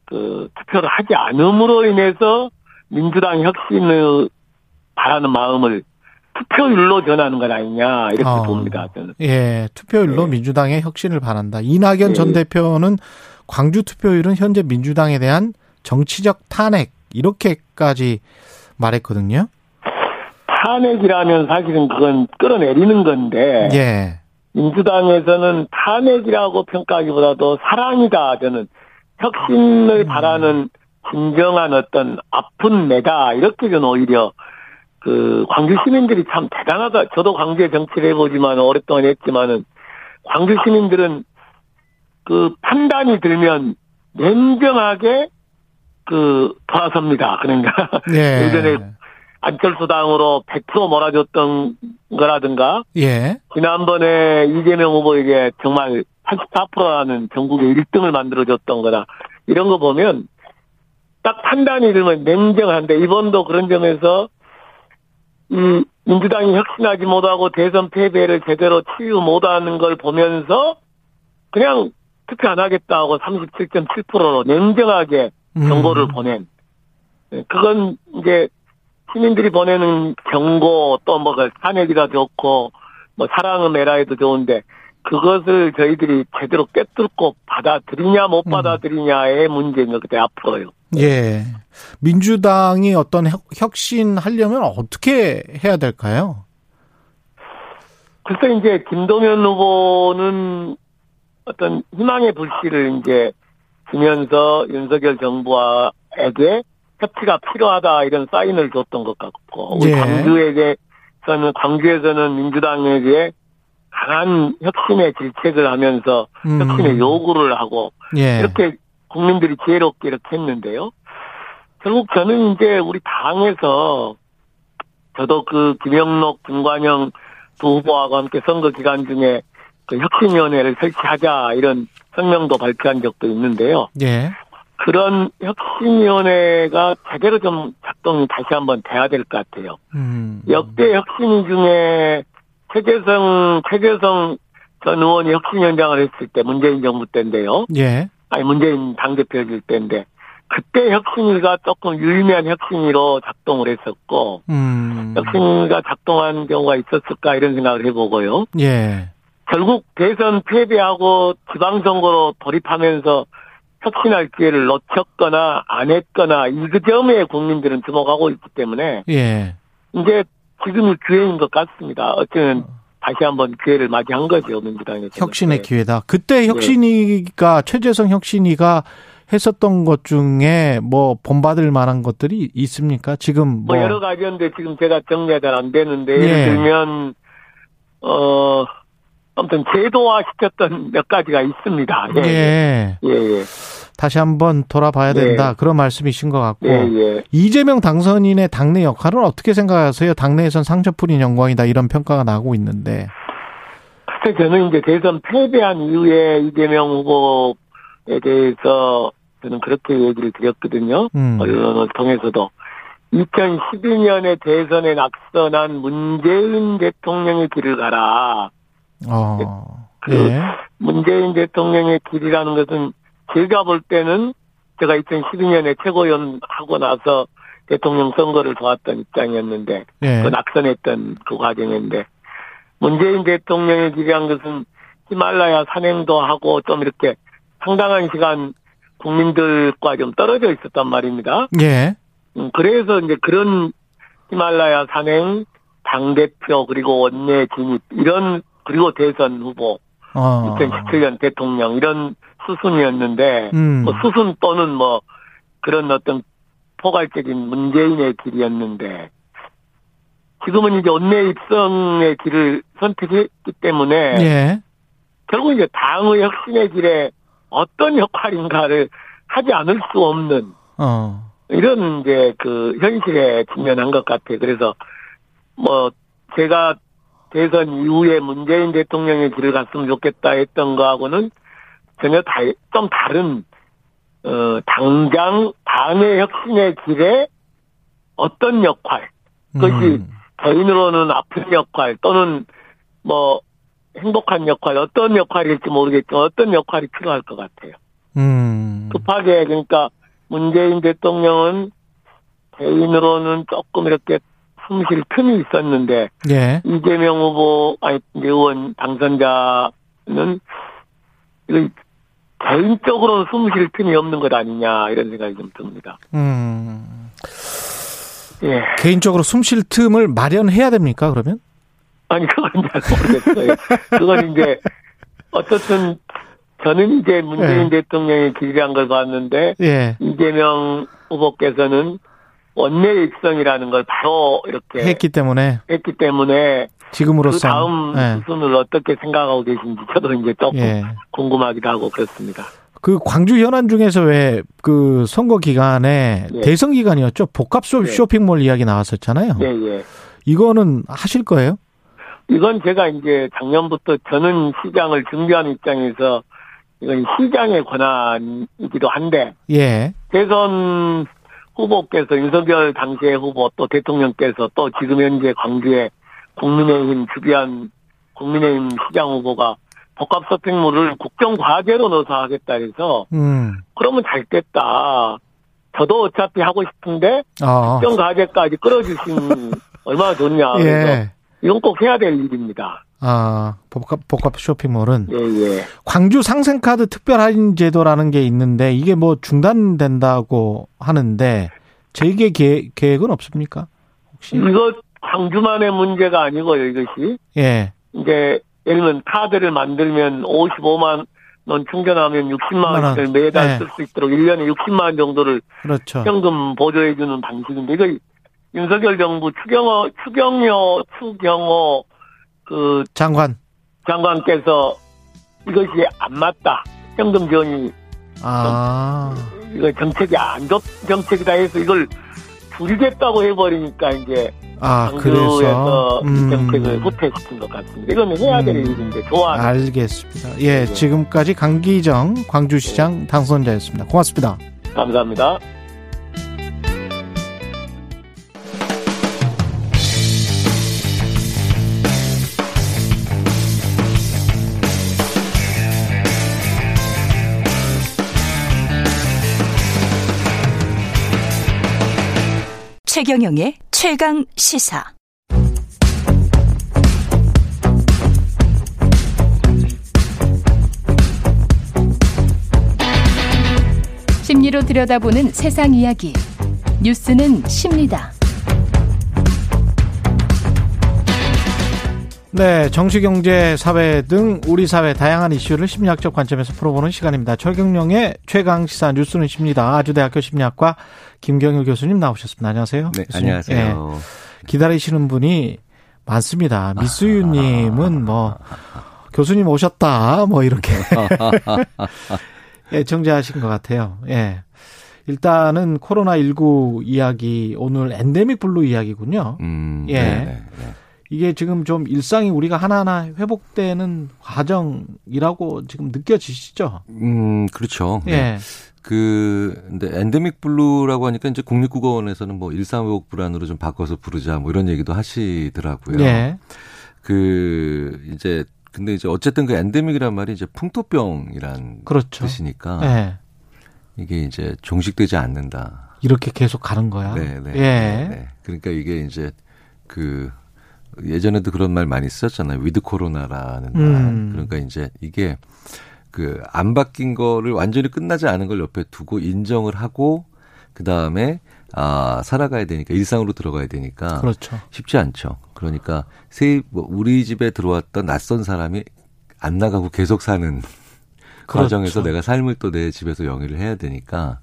그 투표를 하지 않음으로 인해서 민주당 혁신을 바라는 마음을 투표율로 전하는 건 아니냐 이렇게 어. 봅니다 저는. 예, 투표율로 네. 민주당의 혁신을 바란다. 이낙연 전 네. 대표는 광주 투표율은 현재 민주당에 대한 정치적 탄핵 이렇게까지 말했거든요. 탄핵이라면 사실은 그건 끌어내리는 건데 예. 민주당에서는 탄핵이라고 평가하기보다도 사랑이다 저는 혁신을 바라는 진정한 어떤 아픈 매다 이렇게 저는 오히려 그 광주 시민들이 참 대단하다. 저도 광주에 정치를 해보지만 오랫동안 했지만은 광주 시민들은 그 판단이 들면 냉정하게 그 돌아섭니다. 그러니까 예. 예전에 안철수 당으로 100% 몰아줬던 거라든가 예. 지난번에 이재명 후보에게 정말 84%라는 전국의 1등을 만들어줬던 거나 이런 거 보면 딱 판단이 들면 냉정한데 이번도 그런 점에서 이 민주당이 혁신하지 못하고 대선 패배를 제대로 치유 못하는 걸 보면서 그냥 투표 안 하겠다고 37.7%로 냉정하게 경고를 음. 보낸 네, 그건 이제 시민들이 보내는 경고 또뭐 탄핵이라 좋고 뭐 사랑은 메라에도 좋은데 그것을 저희들이 제대로 꿰뚫고 받아들이냐 못 음. 받아들이냐의 문제인 것 같아요 앞으로요. 예. 민주당이 어떤 혁- 혁신하려면 어떻게 해야 될까요? 글쎄 이제 김동연 후보는 어떤 희망의 불씨를 이제 주면서 윤석열 정부와에게 협치가 필요하다 이런 사인을 줬던 것 같고 우리 예. 광주에게서는 광주에서는 민주당에게 강한 혁신의 질책을 하면서 음. 혁신의 요구를 하고 예. 이렇게 국민들이 지혜롭게 이렇게 했는데요. 결국 저는 이제 우리 당에서 저도 그 김영록, 김관영 두 후보하고 함께 선거 기간 중에 그 혁신위원회를 설치하자 이런 성명도 발표한 적도 있는데요. 예. 그런 혁신위원회가 제대로 좀 작동이 다시 한번 돼야 될 것 같아요. 음. 역대 혁신위 중에 최재성, 최재성 전 의원이 혁신위원장을 했을 때 문재인 정부 때인데요. 예. 아니 문재인 당대표일 때인데 그때 혁신위가 조금 유의미한 혁신위로 작동을 했었고 음. 혁신위가 작동한 경우가 있었을까 이런 생각을 해보고요. 예. 결국 대선 패배하고 지방선거로 돌입하면서 혁신할 기회를 놓쳤거나 안 했거나 이 그 점에 국민들은 주목하고 있기 때문에 예. 이제 지금이 기회인 것 같습니다. 어쩌면 다시 한번 기회를 맞이한 거죠 민주당에서. 혁신의 네. 기회다. 그때 혁신이가 최재성 혁신이가 했었던 것 중에 뭐 본받을 만한 것들이 있습니까? 지금 뭐 뭐 여러 가지였는데 지금 제가 정리가 잘 안 되는데 예를 예. 들면 어 아무튼 제도화 시켰던 몇 가지가 있습니다. 예. 예. 예. 예. 다시 한번 돌아봐야 네. 된다. 그런 말씀이신 것 같고. 예. 예. 이재명 당선인의 당내 역할은 어떻게 생각하세요? 당내에선 상처뿐인 영광이다 이런 평가가 나오고 있는데. 글쎄 저는 이제 대선 패배한 이후에 이재명 후보에 대해서 저는 그렇게 얘기를 드렸거든요. 음. 언론을 통해서도 2012년에 대선에 낙선한 문재인 대통령의 길을 가라. 어. 그 예. 문재인 대통령의 길이라는 것은 제가 볼 때는 제가 2012년에 최고위원 하고 나서 대통령 선거를 도왔던 입장이었는데 예. 그 낙선했던 그 과정인데 문재인 대통령의 길이란 것은 히말라야 산행도 하고 좀 이렇게 상당한 시간 국민들과 좀 떨어져 있었단 말입니다. 예. 음, 그래서 이제 그런 히말라야 산행 당 대표 그리고 원내 진입 이런 그리고 대선 후보 어. 2017년 대통령 이런 수순이었는데 음. 뭐 수순 또는 뭐 그런 어떤 포괄적인 문재인의 길이었는데 지금은 이제 원내 입성의 길을 선택했기 때문에 예. 결국 이제 당의 혁신의 길에 어떤 역할인가를 하지 않을 수 없는 어. 이런 이제 그 현실에 직면한 것 같아요. 그래서 뭐 제가 대선 이후에 문재인 대통령의 길을 갔으면 좋겠다 했던 거하고는 전혀 다, 좀 다른 어 당장 당의 혁신의 길에 어떤 역할 그것이 음. 개인으로는 아픈 역할 또는 뭐 행복한 역할 어떤 역할일지 모르겠지만 어떤 역할이 필요할 것 같아요. 음. 급하게 그러니까 문재인 대통령은 개인으로는 조금 이렇게 숨쉴 틈이 있었는데 예. 이재명 후보 아니 의원 당선자는 이거 개인적으로는 숨쉴 틈이 없는 것 아니냐 이런 생각이 좀 듭니다. 음. 예. 개인적으로 숨 쉴 틈을 마련해야 됩니까, 그러면? 아니 그건 잘 모르겠어요. 그건 이제 어떻든 저는 이제 문재인 예. 대통령의 길이란 걸 봤는데 예. 이재명 후보께서는 원내 입성이라는 걸 바로 이렇게 했기 때문에 했기 때문에 그 지금으로서 다음 예. 수순을 어떻게 생각하고 계신지 저도 이제 조금 예. 궁금하기도 하고 그렇습니다. 그 광주 현안 중에서 왜 그 선거 기간에 예. 대선 기간이었죠. 복합 쇼- 예. 쇼핑몰 이야기 나왔었잖아요. 예, 예. 이거는 하실 거예요? 이건 제가 이제 작년부터 저는 시장을 준비하는 입장에서 이건 시장의 권한이기도 한데 예. 대선 후보께서 윤석열 당시의 후보 또 대통령께서 또 지금 현재 광주에 국민의힘 주비한 국민의힘 시장 후보가 복합 쇼핑몰을 국정 과제로 넣어서 하겠다 해서 음. 그러면 잘 됐다. 저도 어차피 하고 싶은데 아. 국정 과제까지 끌어주시면 얼마나 좋냐. 그래서 예. 이건 꼭 해야 될 일입니다. 아, 복합, 복합 쇼핑몰은 예, 예. 광주 상생카드 특별 할인 제도라는 게 있는데 이게 뭐 중단된다고 하는데 재개 계획, 계획은 없습니까? 혹시? 이거 광주만의 문제가 아니고요, 이것이. 예. 이제 예를 들면 카드를 만들면 55만 원 충전하면 60만 원. 원을 매달 네. 쓸수 있도록 1년에 60만 원 정도를 그렇죠. 현금 보조해주는 방식인데 이거 윤석열 정부 추경호 추경호 추경호 그 장관. 장관께서 이것이 안 맞다 현금 지원이 아. 이거 정책이 안좋 정책이다 해서 이걸 줄이겠다고 해버리니까 이제 아, 그래서. 이 정책을 음. 후퇴시킨 것 같습니다. 이거는 해야 될 음. 일인데 좋아하는 알겠습니다. 예, 네. 지금까지 강기정 광주시장 당선자였습니다. 고맙습니다. 감사합니다. 최경영의 최강 시사. 심리로 들여다보는 세상 이야기. 뉴스는 십니다. 네, 정치, 경제, 사회 등 우리 사회 다양한 이슈를 심리학적 관점에서 풀어보는 시간입니다. 최경령의 최강 시사 뉴스는 십니다. 아주대학교 심리학과 김경일 교수님 나오셨습니다. 안녕하세요. 네, 교수님. 안녕하세요. 예, 기다리시는 분이 많습니다. 미수윤님은 뭐 교수님 오셨다 뭐 이렇게 애청자하신 것 같아요. 예. 일단은 코로나 19 이야기, 오늘 endemic blue 이야기군요. 음, 예. 네, 네, 네. 이게 지금 좀 일상이 우리가 하나하나 회복되는 과정이라고 지금 느껴지시죠? 음, 그렇죠. 네. 예. 그, 근데 endemic blue라고 하니까 이제 국립국어원에서는 뭐 일상회복 불안으로 좀 바꿔서 부르자 뭐 이런 얘기도 하시더라고요. 예. 그, 이제, 근데 이제 어쨌든 그 endemic이란 말이 이제 풍토병이란 그렇죠. 뜻이니까 예. 이게 이제 종식되지 않는다. 이렇게 계속 가는 거야. 네, 네. 예. 네, 네. 그러니까 이게 이제 그 예전에도 그런 말 많이 썼잖아요. with 코로나라는 말. 음. 그러니까 이제 이게 그 안 바뀐 거를 완전히 끝나지 않은 걸 옆에 두고 인정을 하고 그 다음에 아, 살아가야 되니까 일상으로 들어가야 되니까 그렇죠. 쉽지 않죠. 그러니까 세 뭐, 우리 집에 들어왔던 낯선 사람이 안 나가고 계속 사는 그렇죠. 과정에서 내가 삶을 또 내 집에서 영위를 해야 되니까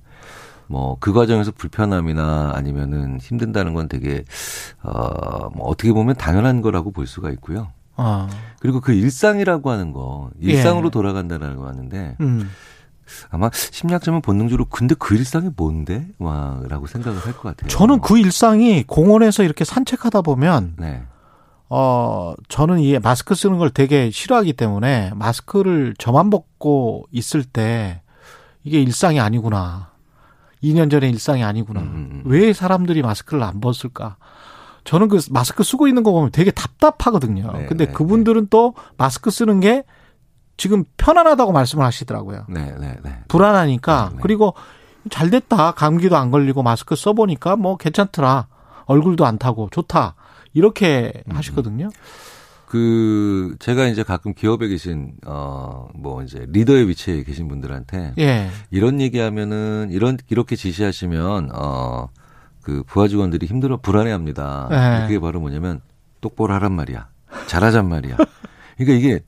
뭐 그 과정에서 불편함이나 아니면은 힘든다는 건 되게 어뭐 어떻게 보면 당연한 거라고 볼 수가 있고요. 아, 그리고 그 일상이라고 하는 거 일상으로 예. 돌아간다라고 하는데 음. 아마 심리학자면 본능적으로 근데 그 일상이 뭔데? 와라고 생각을 할 것 같아요. 저는 그 일상이 공원에서 이렇게 산책하다 보면 네. 어 저는 이 마스크 쓰는 걸 되게 싫어하기 때문에 마스크를 저만 벗고 있을 때 이게 일상이 아니구나. 2년 전의 일상이 아니구나. 음, 음, 음. 왜 사람들이 마스크를 안 벗을까? 저는 그 마스크 쓰고 있는 거 보면 되게 답답하거든요. 네, 근데 네, 그분들은 또 마스크 쓰는 게 지금 편안하다고 말씀을 하시더라고요. 네, 네, 네. 불안하니까 네, 네. 그리고 잘 됐다 감기도 안 걸리고 마스크 써 보니까 뭐 괜찮더라 얼굴도 안 타고 좋다 이렇게 음, 하시거든요. 그 제가 이제 가끔 기업에 계신 어뭐 이제 리더의 위치에 계신 분들한테 예, 이런 얘기하면은 이런 이렇게 지시하시면 어 그 부하 직원들이 힘들어 불안해합니다. 네. 그게 바로 뭐냐면 똑바로 하란 말이야. 잘하잔 말이야. 그러니까 이게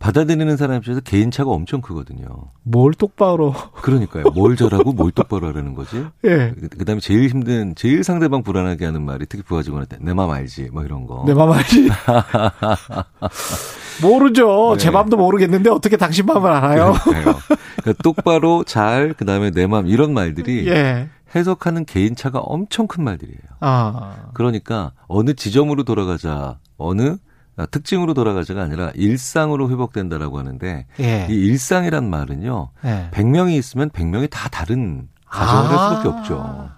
받아들이는 사람 입장에서 개인차가 엄청 크거든요. 뭘 똑바로 그러니까요. 뭘 잘하고 뭘 똑바로 하라는 거지. 예. 그 다음에 제일 힘든, 제일 상대방 불안하게 하는 말이 특히 부하 직원한테 내 맘 알지? 뭐 이런 거. 내 맘 알지? 모르죠. 네. 제 맘도 모르겠는데 어떻게 당신 맘을 알아요? 그러니까요. 그러니까 똑바로 잘, 그 다음에 내 맘 이런 말들이 예. 해석하는 개인차가 엄청 큰 말들이에요. 아, 그러니까 어느 지점으로 돌아가자, 어느 아, 특징으로 돌아가자가 아니라 일상으로 회복된다라고 하는데 예. 이 일상이란 말은요. 예. 100명이 있으면 100명이 다 다른 가정을 할 아. 수밖에 없죠.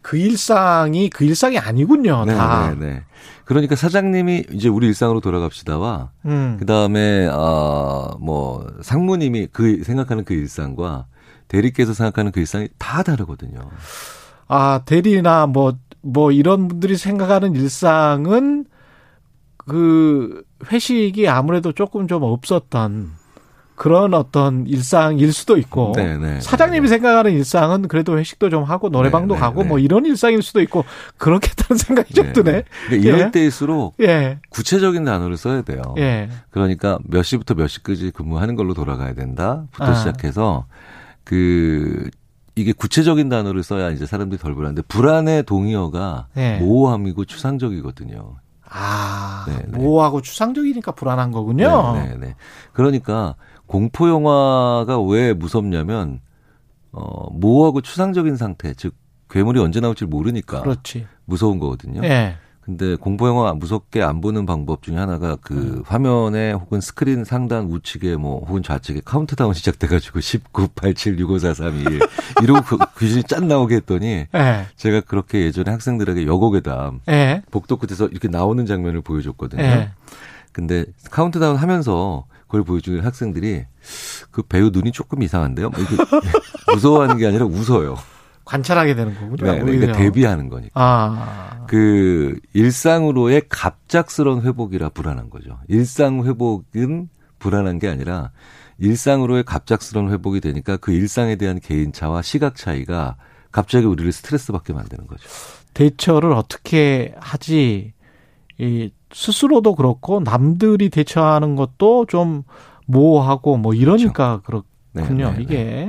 그 일상이 그 일상이 아니군요. 네, 다. 네, 네. 그러니까 사장님이 이제 우리 일상으로 돌아갑시다와 음. 그 다음에 아뭐 상무님이 그 생각하는 그 일상과 대리께서 생각하는 그 일상이 다 다르거든요. 아, 대리나 뭐, 뭐 이런 분들이 생각하는 일상은 그 회식이 아무래도 조금 좀 없었던 그런 어떤 일상일 수도 있고 네, 네, 사장님이 네. 생각하는 일상은 그래도 회식도 좀 하고 노래방도 네, 네, 가고 네. 뭐 이런 일상일 수도 있고 그렇겠다는 생각이 좀 드네. 그러니까 이럴 예. 때일수록 예. 구체적인 단어를 써야 돼요. 예. 그러니까 몇 시부터 몇 시까지 근무하는 걸로 돌아가야 된다부터 아. 시작해서 그 이게 구체적인 단어를 써야 이제 사람들이 덜 불안한데 불안의 동의어가 예. 모호함이고 추상적이거든요. 아, 네, 네. 모호하고 추상적이니까 불안한 거군요. 네, 네, 네. 그러니까 공포 영화가 왜 무섭냐면 어 모호하고 추상적인 상태, 즉 괴물이 언제 나올지 모르니까 그렇지. 무서운 거거든요. 예. 근데 공포 영화 무섭게 안 보는 방법 중에 하나가 그 화면에 혹은 스크린 상단 우측에 뭐 혹은 좌측에 카운트다운 시작돼가지고 19, 87, 65, 4, 3, 2, 1 이러고 그 귀신이 짠 나오게 했더니 예. 제가 그렇게 예전에 학생들에게 여고괴담 예. 복도 끝에서 이렇게 나오는 장면을 보여줬거든요. 예. 근데 카운트다운 하면서 그걸 보여주는 학생들이 그 배우 눈이 조금 이상한데요? 뭐 이렇게 무서워하는 게 아니라 웃어요. 관찰하게 되는 거군요. 네. 그러니까 대비하는 거니까. 아. 그 일상으로의 갑작스러운 회복이라 불안한 거죠. 일상 회복은 불안한 게 아니라 일상으로의 갑작스러운 회복이 되니까 그 일상에 대한 개인차와 시각 차이가 갑자기 우리를 스트레스 받게 만드는 거죠. 대처를 어떻게 하지 이 스스로도 그렇고 남들이 대처하는 것도 좀 모호하고 뭐 이러니까 그렇 네, 군요 네, 네. 이게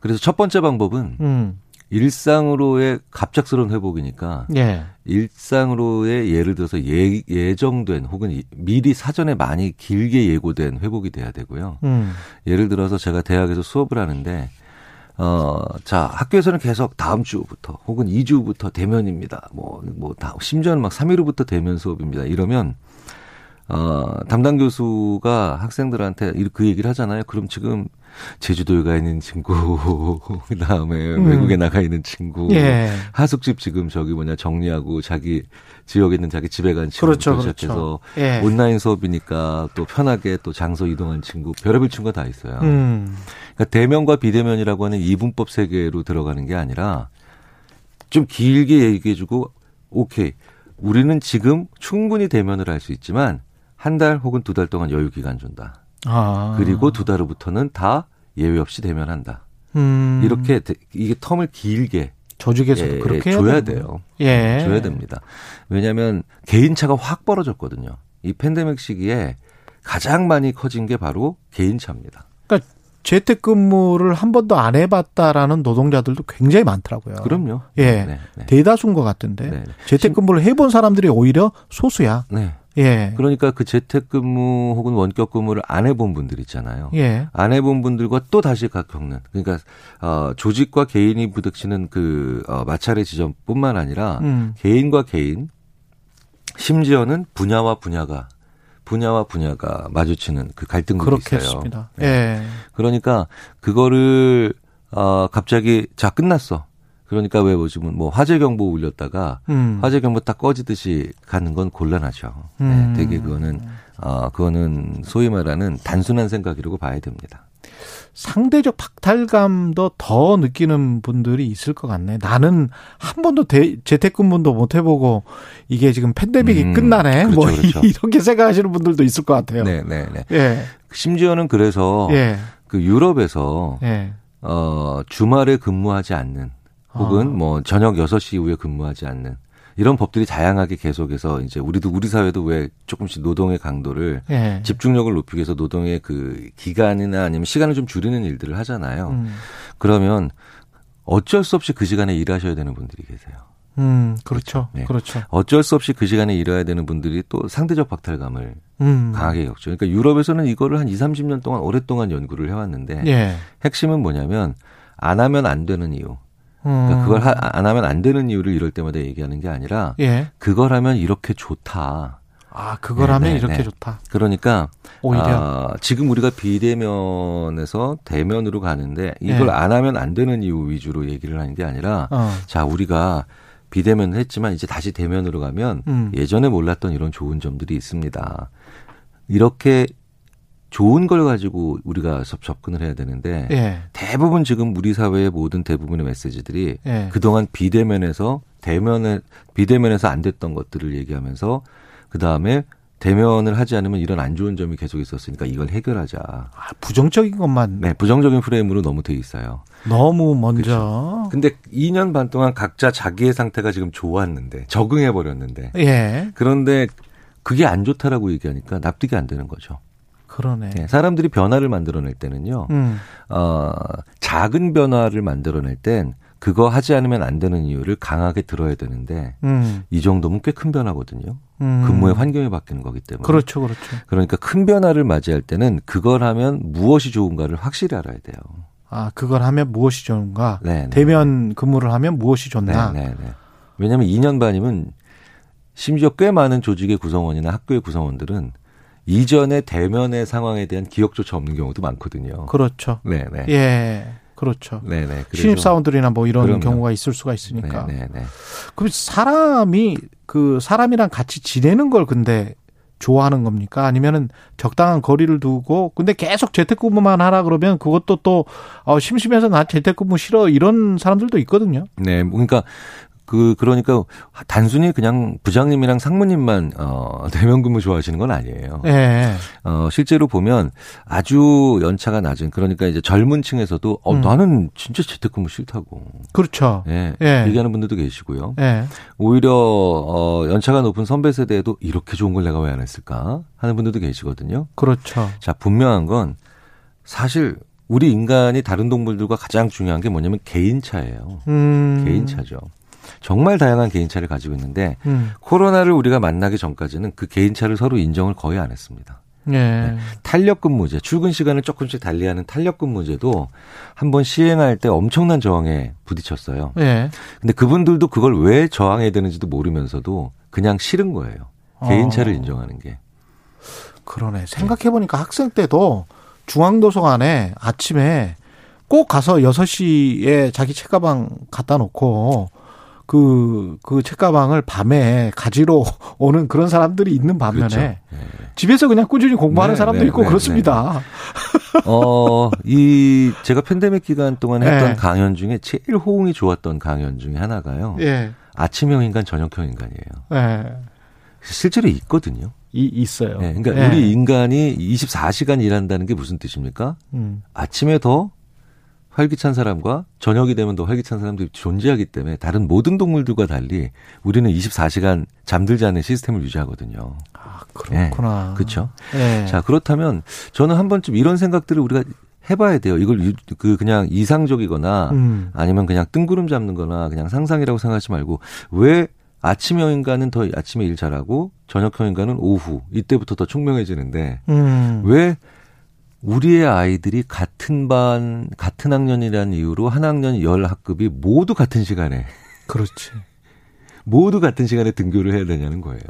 그래서 첫 번째 방법은 음. 일상으로의 갑작스러운 회복이니까 예. 일상으로의 예를 들어서 예, 예정된 혹은 이- 미리 사전에 많이 길게 예고된 회복이 돼야 되고요. 음. 예를 들어서 제가 대학에서 수업을 하는데 어, 자, 학교에서는 계속 다음 주부터 혹은 2주부터 대면입니다. 뭐, 뭐, 다, 심지어는 막 3일 후부터 대면 수업입니다. 이러면, 어, 담당 교수가 학생들한테 이- 그 얘기를 하잖아요. 그럼 지금 제주도에 가 있는 친구, 그 다음에 음. 외국에 나가 있는 친구, 예. 하숙집 지금 저기 뭐냐 정리하고 자기 지역에 있는 자기 집에 간 친구부터 그렇죠, 시작해서 그렇죠. 예. 온라인 수업이니까 또 편하게 또 장소 이동한 친구, 별의별 친구가 다 있어요. 음. 그러니까 대면과 비대면이라고 하는 이분법 세계로 들어가는 게 아니라 좀 길게 얘기해주고 오케이 우리는 지금 충분히 대면을 할 수 있지만 한 달 혹은 두 달 동안 여유 기간 준다. 아. 그리고 두 달 후부터는 다 예외 없이 대면한다. 음. 이렇게 대- 이게 텀을 길게 조직에서도 예, 그렇게 해야 줘야. 돼요. 예. 줘야 됩니다. 왜냐하면 개인차가 확 벌어졌거든요. 이 팬데믹 시기에 가장 많이 커진 게 바로 개인차입니다. 그러니까 재택근무를 한 번도 안 해봤다라는 노동자들도 굉장히 많더라고요. 그럼요. 예. 네, 네. 대다수인 것 같은데 네. 재택근무를 해본 사람들이 오히려 소수야. 네. 예. 그러니까 그 재택근무 혹은 원격근무를 안 해본 분들 있잖아요. 예. 안 해본 분들과 또 다시 각 겪는 그러니까 어, 조직과 개인이 부닥치는 그 어, 마찰의 지점뿐만 아니라 음. 개인과 개인 심지어는 분야와 분야가 분야와 분야가 마주치는 그 있어요. 그렇겠습니다. 네. 예. 그러니까 그거를 어 갑자기 자 끝났어. 그러니까 왜 보시면 뭐 화재 경보 울렸다가 음. 화재 경보 딱 꺼지듯이 가는 건 곤란하죠. 음. 네, 되게 그거는 어 그거는 소위 말하는 단순한 생각이라고 봐야 됩니다. 상대적 박탈감도 더 느끼는 분들이 있을 것 같네. 나는 한 번도 대, 재택근무도 못 해보고 이게 지금 팬데믹이 음, 끝나네. 그렇죠, 뭐 그렇죠. 이렇게 생각하시는 분들도 있을 것 같아요. 네, 네, 네. 예. 심지어는 그래서 예. 그 유럽에서 예. 어 주말에 근무하지 않는 혹은 아. 뭐 저녁 6시 이후에 근무하지 않는 이런 법들이 다양하게 계속해서 이제 우리도 우리 사회도 왜 조금씩 노동의 강도를 예. 집중력을 높이기 위해서 노동의 그 기간이나 아니면 시간을 좀 줄이는 일들을 하잖아요. 음. 그러면 어쩔 수 없이 그 시간에 일하셔야 되는 분들이 계세요. 음, 그렇죠. 네. 그렇죠. 어쩔 수 없이 그 시간에 일해야 되는 분들이 또 상대적 박탈감을 음. 강하게 겪죠. 그러니까 유럽에서는 이거를 한 2, 30년 동안 오랫동안 연구를 해왔는데 예. 핵심은 뭐냐면 안 하면 안 되는 이유. 음. 그러니까 그걸 하- 안 하면 안 되는 이유를 이럴 때마다 얘기하는 게 아니라 예. 그걸 하면 이렇게 좋다. 아, 그걸 네, 하면 네, 이렇게 네. 좋다. 그러니까 오히려. 아, 지금 우리가 비대면에서 대면으로 가는데 이걸 네. 안 하면 안 되는 이유 위주로 얘기를 하는 게 아니라 어. 자 우리가 비대면을 했지만 이제 다시 대면으로 가면 음. 예전에 몰랐던 이런 좋은 점들이 있습니다. 이렇게 좋은 걸 가지고 우리가 접- 접근을 해야 되는데 예. 대부분 지금 우리 사회의 모든 대부분의 메시지들이 예. 그동안 비대면에서 대면에 비대면에서 안 됐던 것들을 얘기하면서 그 다음에 대면을 하지 않으면 이런 안 좋은 점이 계속 있었으니까 이걸 해결하자. 아, 부정적인 것만 네, 부정적인 프레임으로 너무 돼 있어요. 너무 먼저. 근데 2년 반 동안 각자 자기의 상태가 지금 좋았는데 적응해 버렸는데 예. 그런데 그게 안 좋다라고 얘기하니까 납득이 안 되는 거죠. 그러네. 네, 사람들이 변화를 만들어낼 때는요. 음. 어, 작은 변화를 만들어낼 땐 그거 하지 않으면 안 되는 이유를 강하게 들어야 되는데 음. 이 정도면 꽤 큰 변화거든요. 음. 근무의 환경이 바뀌는 거기 때문에. 그렇죠, 그렇죠. 그러니까 큰 변화를 맞이할 때는 그걸 하면 무엇이 좋은가를 확실히 알아야 돼요. 아, 그걸 하면 무엇이 좋은가? 네, 네, 대면 근무를 하면 무엇이 좋나? 네, 네, 네. 왜냐하면 2년 반이면 심지어 꽤 많은 조직의 구성원이나 학교의 구성원들은 이전의 대면의 상황에 대한 기억조차 없는 경우도 많거든요. 그렇죠. 네, 네. 예. 그렇죠. 네, 네. 그래서- 신입 사원들이나 뭐 이런 그럼요. 경우가 있을 수가 있으니까. 네, 네, 네. 그럼 사람이 그 사람이랑 같이 지내는 걸 근데 좋아하는 겁니까? 아니면은 적당한 거리를 두고 근데 계속 재택근무만 하라 그러면 그것도 또 어, 심심해서 나 재택근무 싫어 이런 사람들도 있거든요. 네, 뭐 그러니까 그 그러니까 단순히 그냥 부장님이랑 상무님만 어 대면 근무 좋아하시는 건 아니에요. 예. 어 실제로 보면 아주 연차가 낮은 그러니까 이제 젊은 층에서도 어 음. 나는 진짜 재택근무 싫다고. 그렇죠. 예. 예. 얘기하는 분들도 계시고요. 예. 오히려 어 연차가 높은 선배 세대에도 이렇게 좋은 걸 내가 왜 안 했을까 하는 분들도 계시거든요. 그렇죠. 자, 분명한 건 사실 우리 인간이 다른 동물들과 가장 중요한 게 뭐냐면 개인차예요. 음. 개인차죠. 정말 다양한 개인차를 가지고 있는데 음. 코로나를 우리가 만나기 전까지는 그 개인차를 서로 인정을 거의 안 했습니다. 예. 탄력 근무제, 출근 시간을 조금씩 달리하는 탄력 근무제도 한번 시행할 때 엄청난 저항에 부딪혔어요. 예. 근데 그분들도 그걸 왜 저항해야 되는지도 모르면서도 그냥 싫은 거예요. 개인차를 어. 인정하는 게. 그러네. 생각해 보니까 학생 때도 중앙도서관에 아침에 꼭 가서 6시에 자기 책가방 갖다 놓고 그, 그 책가방을 밤에 가지러 오는 그런 사람들이 있는 반면에 그렇죠. 네. 집에서 그냥 꾸준히 공부하는 네, 사람도 네, 있고 네, 그렇습니다. 어, 이, 제가 팬데믹 기간 동안 했던 네. 강연 중에 제일 호응이 좋았던 강연 중에 하나가요. 예. 아침형 인간, 저녁형 인간이에요. 예. 실제로 있거든요. 이, 있어요. 네, 그러니까 예. 우리 인간이 24시간 일한다는 게 무슨 뜻입니까? 음. 아침에 더 활기찬 사람과 저녁이 되면 더 활기찬 사람들이 존재하기 때문에 다른 모든 동물들과 달리 우리는 24시간 잠들지 않는 시스템을 유지하거든요. 아, 그렇구나. 네, 그렇죠. 예. 자, 그렇다면 저는 한 번쯤 이런 생각들을 우리가 해봐야 돼요. 이걸 유- 그 그냥 이상적이거나 음. 아니면 그냥 뜬구름 잡는 거나 그냥 상상이라고 생각하지 말고 왜 아침형 인간은 더 아침에 일 잘하고 저녁형 인간은 오후 이때부터 더 총명해지는데 음. 왜 우리의 아이들이 같은 반 같은 학년이라는 이유로 한 학년 열 학급이 모두 같은 시간에 그렇지. 모두 같은 시간에 등교를 해야 되냐는 거예요.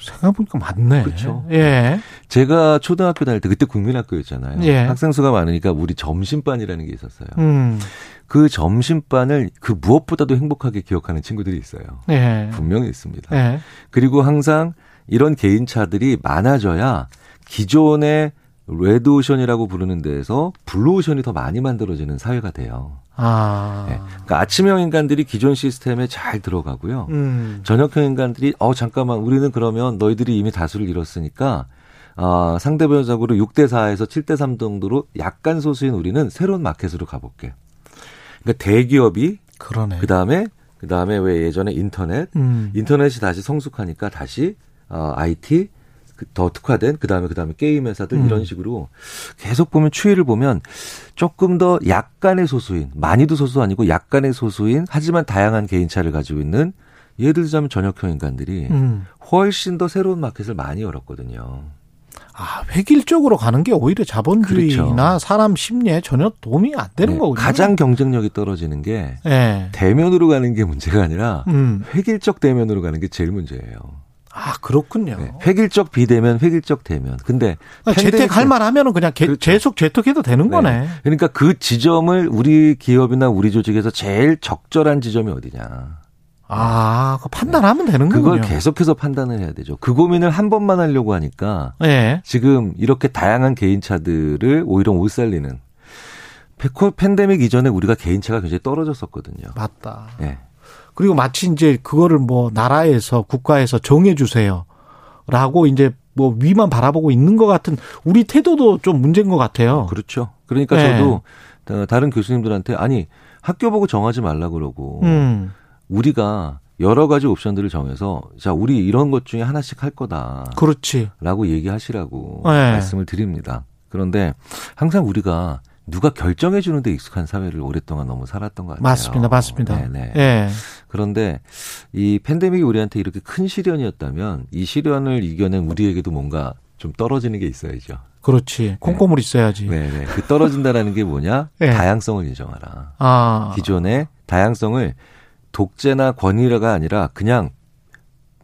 생각해보니까 맞네. 그렇죠. 예. 제가 초등학교 다닐 때 그때 국민학교였잖아요. 예. 학생 수가 많으니까 우리 점심반이라는 게 있었어요. 음. 그 점심반을 그 무엇보다도 행복하게 기억하는 친구들이 있어요. 예. 분명히 있습니다. 예. 그리고 항상 이런 개인차들이 많아져야 기존의 레드오션이라고 부르는 데에서 블루오션이 더 많이 만들어지는 사회가 돼요. 아. 네. 그러니까 아침형 인간들이 기존 시스템에 잘 들어가고요. 음. 저녁형 인간들이 어 잠깐만 우리는 그러면 너희들이 이미 다수를 이뤘으니까 아, 상대적으로 6대 4에서 7대 3 정도로 약간 소수인 우리는 새로운 마켓으로 가볼게. 그러니까 대기업이 그러네. 그다음에 그다음에 왜 예전에 인터넷 음. 인터넷이 다시 성숙하니까 다시 어, IT 그- 더 특화된 그다음에 그다음에 게임 회사들 음. 이런 식으로 계속 보면 추이를 보면 조금 더 약간의 소수인 많이도 소수 아니고 약간의 소수인 하지만 다양한 개인차를 가지고 있는 예를 들자면 저녁형 인간들이 음. 훨씬 더 새로운 마켓을 많이 열었거든요. 아, 획일적으로 가는 게 오히려 자본주의나 그렇죠. 사람 심리에 전혀 도움이 안 되는 네, 거군요. 가장 경쟁력이 떨어지는 게 예. 대면으로 가는 게 문제가 아니라 음. 획일적 대면으로 가는 게 제일 문제예요. 아, 그렇군요. 네, 획일적 비대면, 획일적 대면. 근데 그러니까 재택할 만 하면은 그냥 개- 그렇죠. 계속 재택해도 되는 거네. 그러니까 그 지점을 우리 기업이나 우리 조직에서 제일 적절한 지점이 어디냐. 아, 그 판단하면 되는 그걸 거군요. 계속해서 판단을 해야 되죠. 그 고민을 한 번만 하려고 하니까 예. 지금 이렇게 다양한 개인차들을 오히려 못 살리는 팬데믹 이전에 우리가 개인차가 굉장히 떨어졌었거든요. 맞다. 예. 그리고 마치 이제 그거를 뭐 나라에서 국가에서 정해 주세요. 라고 이제 뭐 위만 바라보고 있는 것 같은 우리 태도도 좀 문제인 것 같아요. 그렇죠. 그러니까 네. 저도 어, 다른 교수님들한테 아니 학교 보고 정하지 말라 그러고 음. 우리가 여러 가지 옵션들을 정해서 자 우리 이런 것 중에 하나씩 할 거다. 그렇지. 라고 얘기하시라고 네. 말씀을 드립니다. 그런데 항상 우리가 누가 결정해 주는 데 익숙한 사회를 오랫동안 너무 살았던 것 같아요. 맞습니다. 맞습니다. 네네. 예. 그런데 이 팬데믹이 우리한테 이렇게 큰 시련이었다면 이 시련을 이겨낸 우리에게도 뭔가 좀 떨어지는 게 있어야죠. 그렇지. 콩고물 있어야지. 네 네. 그 떨어진다라는 게 뭐냐? 네. 다양성을 인정하라. 아. 기존의 다양성을 독재나 권위가 아니라 그냥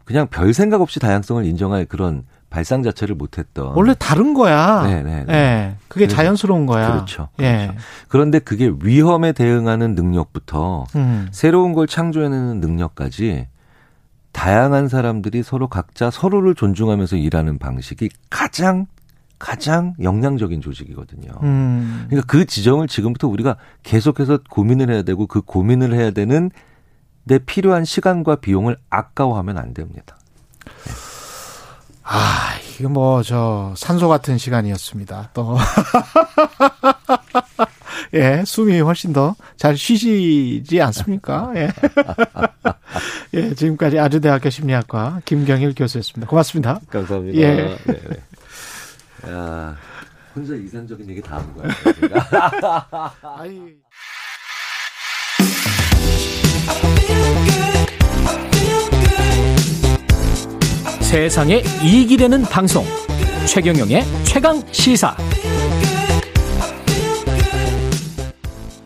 그냥 별 생각 없이 다양성을 인정할 그런 발상 자체를 못했던 원래 다른 거야. 네네. 예. 그게 그래서- 자연스러운 거야. 그렇죠. 예. 그런데 그게 위험에 대응하는 능력부터 음. 새로운 걸 창조해내는 능력까지 다양한 사람들이 서로 각자 서로를 존중하면서 일하는 방식이 가장 가장 역량적인 조직이거든요. 음. 그러니까 그 지점을 지금부터 우리가 계속해서 고민을 해야 되고 그 고민을 해야 되는 데 필요한 시간과 비용을 아까워하면 안 됩니다. 아, 이게 뭐, 저, 산소 같은 시간이었습니다. 또. 예, 숨이 훨씬 더 잘 쉬시지 않습니까? 예. 예, 지금까지 아주대학교 심리학과 김경일 교수였습니다. 고맙습니다. 감사합니다. 예. 네, 네. 야, 혼자 이상적인 얘기 다 한 거야. 제가. 아이. 세상에 이익이 되는 방송 최경영의 최강 시사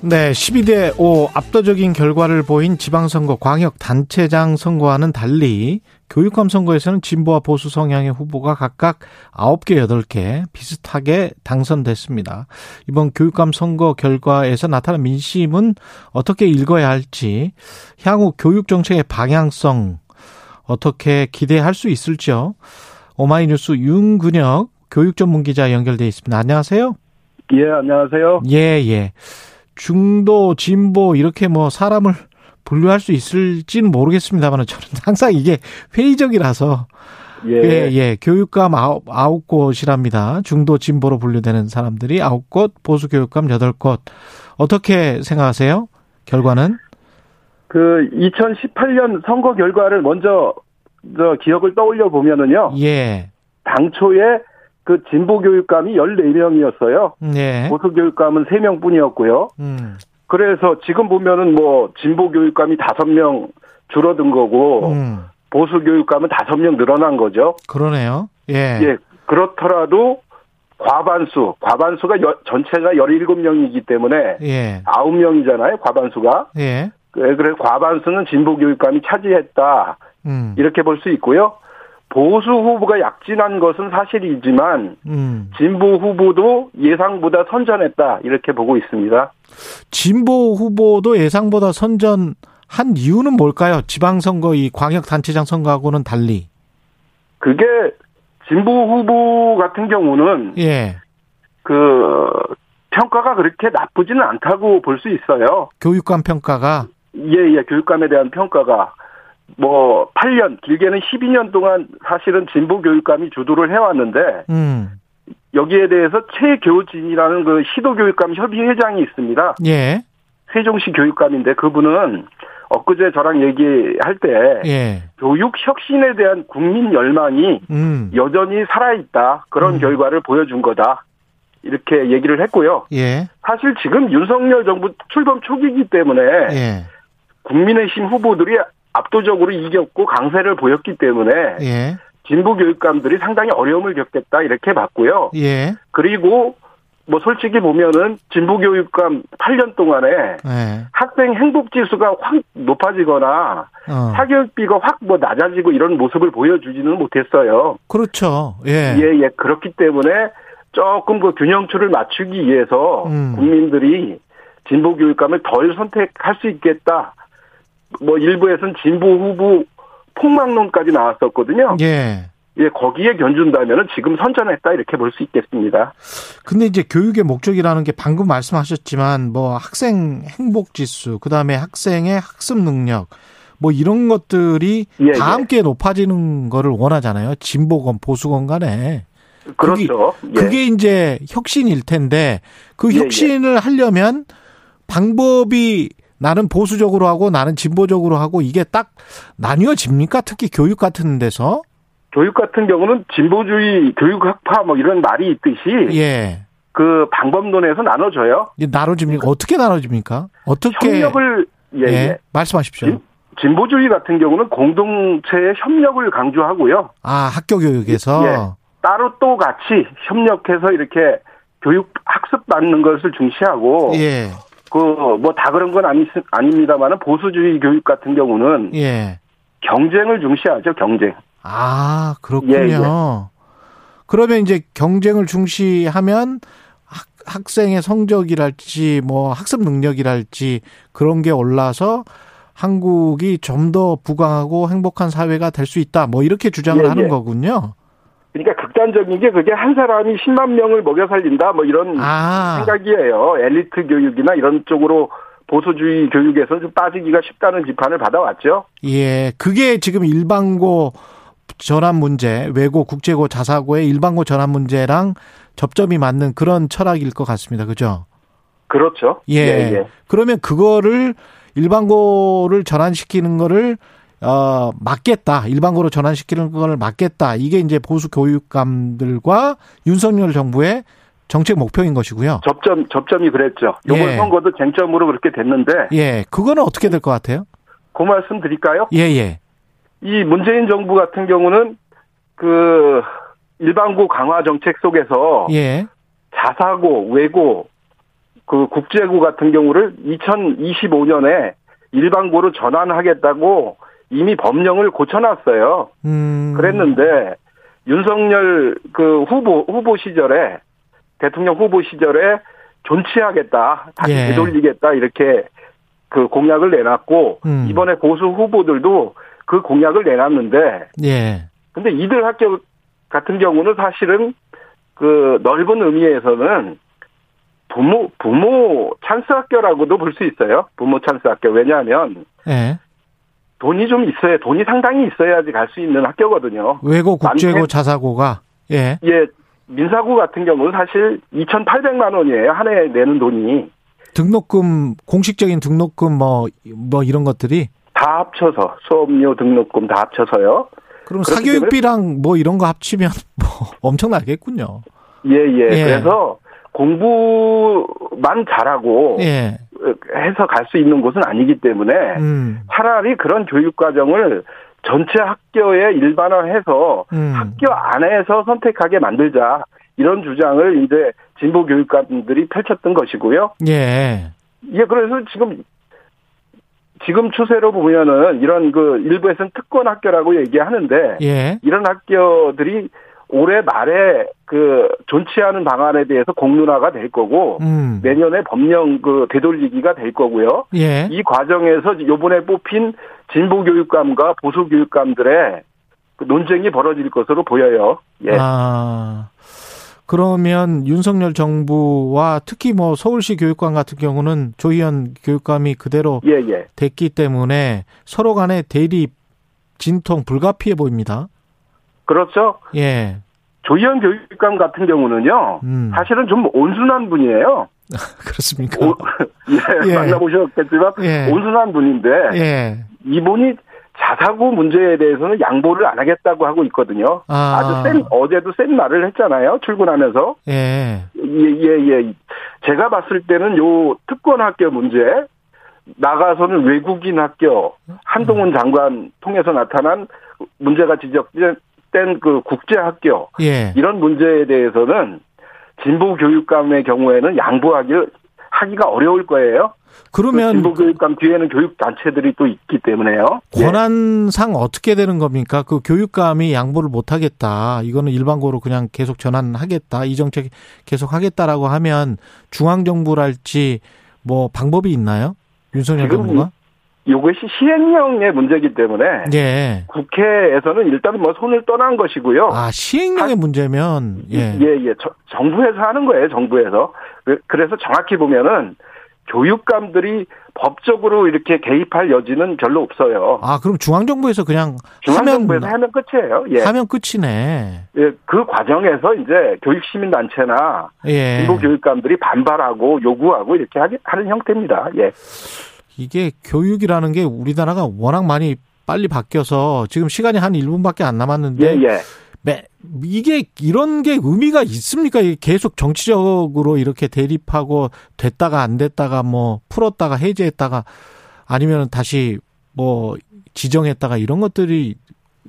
네, 12대 5 압도적인 결과를 보인 지방선거 광역 단체장 선거와는 달리 교육감 선거에서는 진보와 보수 성향의 후보가 각각 9개, 8개 비슷하게 당선됐습니다. 이번 교육감 선거 결과에서 나타난 민심은 어떻게 읽어야 할지, 향후 교육 정책의 방향성 어떻게 기대할 수 있을지요. 오마이뉴스 윤근혁 교육 전문 기자 연결돼 있습니다. 안녕하세요. 예, 안녕하세요. 예, 예. 중도, 진보, 이렇게 뭐 사람을 분류할 수 있을지는 모르겠습니다만 저는 항상 이게 회의적이라서 예, 예. 예. 교육감 아홉, 아홉 곳이랍니다. 중도 진보로 분류되는 사람들이 아홉 곳, 보수 교육감 여덟 곳. 어떻게 생각하세요? 결과는? 그 2018년 선거 결과를 먼저 저 기억을 떠올려 보면은요. 예. 당초에 그 진보 교육감이 14명이었어요. 예. 보수 교육감은 3명 뿐이었고요. 음. 그래서 지금 보면은 뭐 진보 교육감이 5명 줄어든 거고 음. 보수 교육감은 5명 늘어난 거죠. 그러네요. 예. 예. 그렇더라도 과반수, 과반수가 여, 전체가 17명이기 때문에 예. 9명이잖아요, 과반수가. 예. 그- 그래서 과반수는 진보 교육감이 차지했다. 음. 이렇게 볼 수 있고요. 보수 후보가 약진한 것은 사실이지만 음. 진보 후보도 예상보다 선전했다. 이렇게 보고 있습니다. 진보 후보도 예상보다 선전한 이유는 뭘까요? 지방선거 이 광역단체장 선거하고는 달리. 그게 진보 후보 같은 경우는 예. 그 평가가 그렇게 나쁘지는 않다고 볼 수 있어요. 교육감 평가가. 예, 예, 교육감에 대한 평가가 뭐 8년, 길게는 12년 동안 사실은 진보 교육감이 주도를 해왔는데 음. 여기에 대해서 최교진이라는 그 시도교육감 협의회장이 있습니다. 예. 세종시 교육감인데 그분은 엊그제 저랑 얘기할 때 예. 교육 혁신에 대한 국민 열망이 음. 여전히 살아있다. 그런 음. 결과를 보여준 거다. 이렇게 얘기를 했고요. 예. 사실 지금 윤석열 정부 출범 초기이기 때문에 예. 국민의힘 후보들이 압도적으로 이겼고 강세를 보였기 때문에 예. 진보 교육감들이 상당히 어려움을 겪겠다 이렇게 봤고요. 예. 그리고 뭐 솔직히 보면은 진보 교육감 8년 동안에 예. 학생 행복 지수가 확 높아지거나 어. 사교육비가 확 뭐 낮아지고 이런 모습을 보여주지는 못했어요. 그렇죠. 예. 예, 예. 그렇기 때문에 조금 그 균형추를 맞추기 위해서 음. 국민들이 진보 교육감을 덜 선택할 수 있겠다. 뭐 일부에서는 진보 후보 폭망론까지 나왔었거든요. 예. 예, 거기에 견준다면은 지금 선전했다 이렇게 볼 수 있겠습니다. 근데 이제 교육의 목적이라는 게 방금 말씀하셨지만 뭐 학생 행복 지수, 그다음에 학생의 학습 능력 뭐 이런 것들이 예, 다 예. 함께 높아지는 거를 원하잖아요. 진보건 보수건 간에. 그렇죠. 예. 그게 이제 혁신일 텐데 그 예, 예. 혁신을 하려면 방법이 나는 보수적으로 하고 나는 진보적으로 하고 이게 딱 나뉘어집니까? 특히 교육 같은 데서. 교육 같은 경우는 진보주의 교육 학파 뭐 이런 말이 있듯이 예. 그 방법론에서 나눠져요. 나눠집니까? 어떻게 나눠집니까? 어떻게 협력을 예, 예, 예. 말씀하십시오. 진- 진보주의 같은 경우는 공동체의 협력을 강조하고요. 아, 학교 교육에서 예. 따로 또 같이 협력해서 이렇게 교육 학습 받는 것을 중시하고 예. 그 뭐 다 그런 건 아니 아닙니다만은 보수주의 교육 같은 경우는 예. 경쟁을 중시하죠 경쟁. 아, 그렇군요. 예, 예. 그러면 이제 경쟁을 중시하면 학, 학생의 성적이랄지 뭐 학습 능력이랄지 그런 게 올라서 한국이 좀 더 부강하고 행복한 사회가 될 수 있다. 뭐 이렇게 주장을 예, 하는 예. 거군요. 그러니까 극단적인 게 그게 한 사람이 10만 명을 먹여 살린다 뭐 이런 아. 생각이에요. 엘리트 교육이나 이런 쪽으로 보수주의 교육에서 좀 빠지기가 쉽다는 비판을 받아왔죠. 예. 그게 지금 일반고 전환 문제, 외고, 국제고, 자사고의 일반고 전환 문제랑 접점이 맞는 그런 철학일 것 같습니다. 그죠? 그렇죠. 예. 그러면 그거를 일반고를 전환시키는 거를 어 막겠다. 일반고로 전환시키는 거를 막겠다. 이게 이제 보수 교육감들과 윤석열 정부의 정책 목표인 것이고요. 접점 접점이 그랬죠. 이번 예. 선거도 쟁점으로 그렇게 됐는데 예. 그거는 어떻게 될 것 같아요? 그 말씀 드릴까요? 예, 예. 이 문재인 정부 같은 경우는 그 일반고 강화 정책 속에서 예. 자사고, 외고, 그 국제고 같은 경우를 2025년에 일반고로 전환하겠다고 이미 법령을 고쳐놨어요. 음. 그랬는데 윤석열 그 후보 후보 시절에 대통령 후보 시절에 존치하겠다, 다시 예. 되돌리겠다 이렇게 그 공약을 내놨고 음. 이번에 보수 후보들도 그 공약을 내놨는데 예. 근데 이들 학교 같은 경우는 사실은 그 넓은 의미에서는 부모 부모 찬스 학교라고도 볼 수 있어요. 부모 찬스 학교 왜냐하면 예. 돈이 좀 있어야 돈이 상당히 있어야지 갈 수 있는 학교거든요. 외고 국제고 자사고가 예. 예, 민사고 같은 경우는 사실 2,800만 원이에요. 한해 내는 돈이 등록금 공식적인 등록금 뭐뭐 이런 것들이 다 합쳐서 수업료 등록금 다 합쳐서요. 그럼 사교육비랑 뭐 이런 거 합치면 뭐 엄청나겠군요. 예, 예. 예. 그래서 공부만 잘하고 예. 해서 갈 수 있는 곳은 아니기 때문에 음. 차라리 그런 교육 과정을 전체 학교에 일반화해서 음. 학교 안에서 선택하게 만들자 이런 주장을 이제 진보 교육감들이 펼쳤던 것이고요. 예. 예, 그래서 지금 지금 추세로 보면은 이런 그 일부에서는 특권 학교라고 얘기하는데 예. 이런 학교들이 올해 말에 그 존치 않은 방안에 대해서 공론화가 될 거고 음. 내년에 법령 그 되돌리기가 될 거고요. 예. 이 과정에서 요번에 뽑힌 진보 교육감과 보수 교육감들의 그 논쟁이 벌어질 것으로 보여요. 예. 아. 그러면 윤석열 정부와 특히 뭐 서울시 교육감 같은 경우는 조희연 교육감이 그대로 예, 예. 됐기 때문에 서로 간의 대립 진통 불가피해 보입니다. 그렇죠. 예. 조희연 교육감 같은 경우는요. 음. 사실은 좀 온순한 분이에요. 그렇습니까? 오- 예, 예. 만나보셨겠지만 예. 온순한 분인데 예. 이분이 자사고 문제에 대해서는 양보를 안 하겠다고 하고 있거든요. 아. 아주 센 어제도 센 말을 했잖아요. 출근하면서 예. 예예 예, 제가 봤을 때는 요 특권 학교 문제 나가서는 외국인 학교 한동훈 장관 통해서 나타난 문제가 지적된 그 국제 학교 예. 이런 문제에 대해서는 진보 교육감의 경우에는 양보하기 하기가 어려울 거예요. 그 그러면 진보 교육감 뒤에는 교육 단체들이 또 있기 때문에요. 예. 권한상 어떻게 되는 겁니까? 그 교육감이 양보를 못 하겠다. 이거는 일반고로 그냥 계속 전환하겠다. 이 정책 계속 하겠다라고 하면 중앙 정부랄지 뭐 방법이 있나요? 윤석열 정부가? 이것이 시행령의 문제이기 때문에 예. 국회에서는 일단 뭐 손을 떠난 것이고요. 아, 시행령의 문제면 예. 예, 예. 저- 정부에서 하는 거예요, 정부에서. 그- 그래서 정확히 보면은 교육감들이 법적으로 이렇게 개입할 여지는 별로 없어요. 아, 그럼 중앙 정부에서 그냥 중앙정부에서 하면 하면 끝이에요. 예. 하면 끝이네. 예, 그 과정에서 이제 교육시민단체나 예. 진보 교육감들이 반발하고 요구하고 이렇게 하는 형태입니다. 예. 이게 교육이라는 게 우리나라가 워낙 많이 빨리 바뀌어서 지금 시간이 한 1분밖에 안 남았는데 예, 예. 매, 이게 이런 게 의미가 있습니까? 계속 정치적으로 이렇게 대립하고 됐다가 안 됐다가 뭐 풀었다가 해제했다가 아니면 다시 뭐 지정했다가 이런 것들이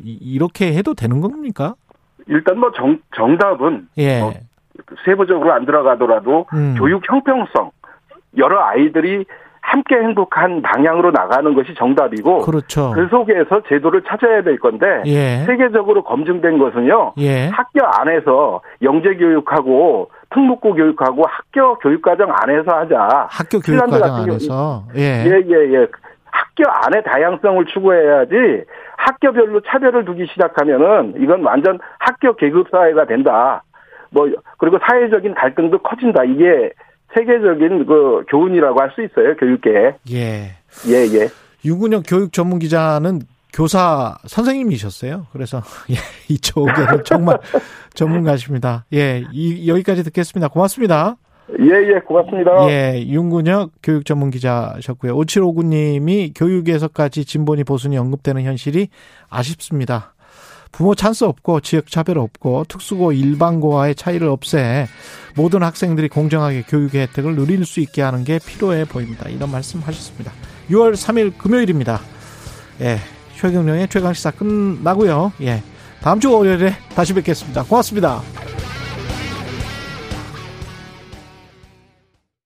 이- 이렇게 해도 되는 겁니까? 일단 뭐 정, 정답은 예. 어, 세부적으로 안 들어가더라도 음. 교육 형평성 여러 아이들이 함께 행복한 방향으로 나가는 것이 정답이고 그렇죠. 그 속에서 제도를 찾아야 될 건데 예. 세계적으로 검증된 것은요 예. 학교 안에서 영재 교육하고 특목고 교육하고 학교 교육과정 안에서 하자 학교 교육과정 안에서 예. 예예예 학교 안에 다양성을 추구해야지 학교별로 차별을 두기 시작하면은 이건 완전 학교 계급 사회가 된다. 뭐 그리고 사회적인 갈등도 커진다. 이게 세계적인 그 교훈이라고 할 수 있어요 교육계. 예. 예 예. 유근혁 교육 전문 기자는 교사 선생님이셨어요. 그래서 예, 이쪽에는 정말 전문가십니다. 예, 이, 여기까지 듣겠습니다. 고맙습니다. 예 예 고맙습니다. 예, 윤근혁 교육 전문 기자셨고요. 5759님이 교육에서까지 진보니 보수니 언급되는 현실이 아쉽습니다. 부모 찬스 없고 지역 차별 없고 특수고 일반고와의 차이를 없애 모든 학생들이 공정하게 교육의 혜택을 누릴 수 있게 하는 게 필요해 보입니다. 이런 말씀 하셨습니다. 6월 3일 금요일입니다. 예, 최경령의 최강시사 끝나고요. 예, 다음 주 월요일에 다시 뵙겠습니다. 고맙습니다.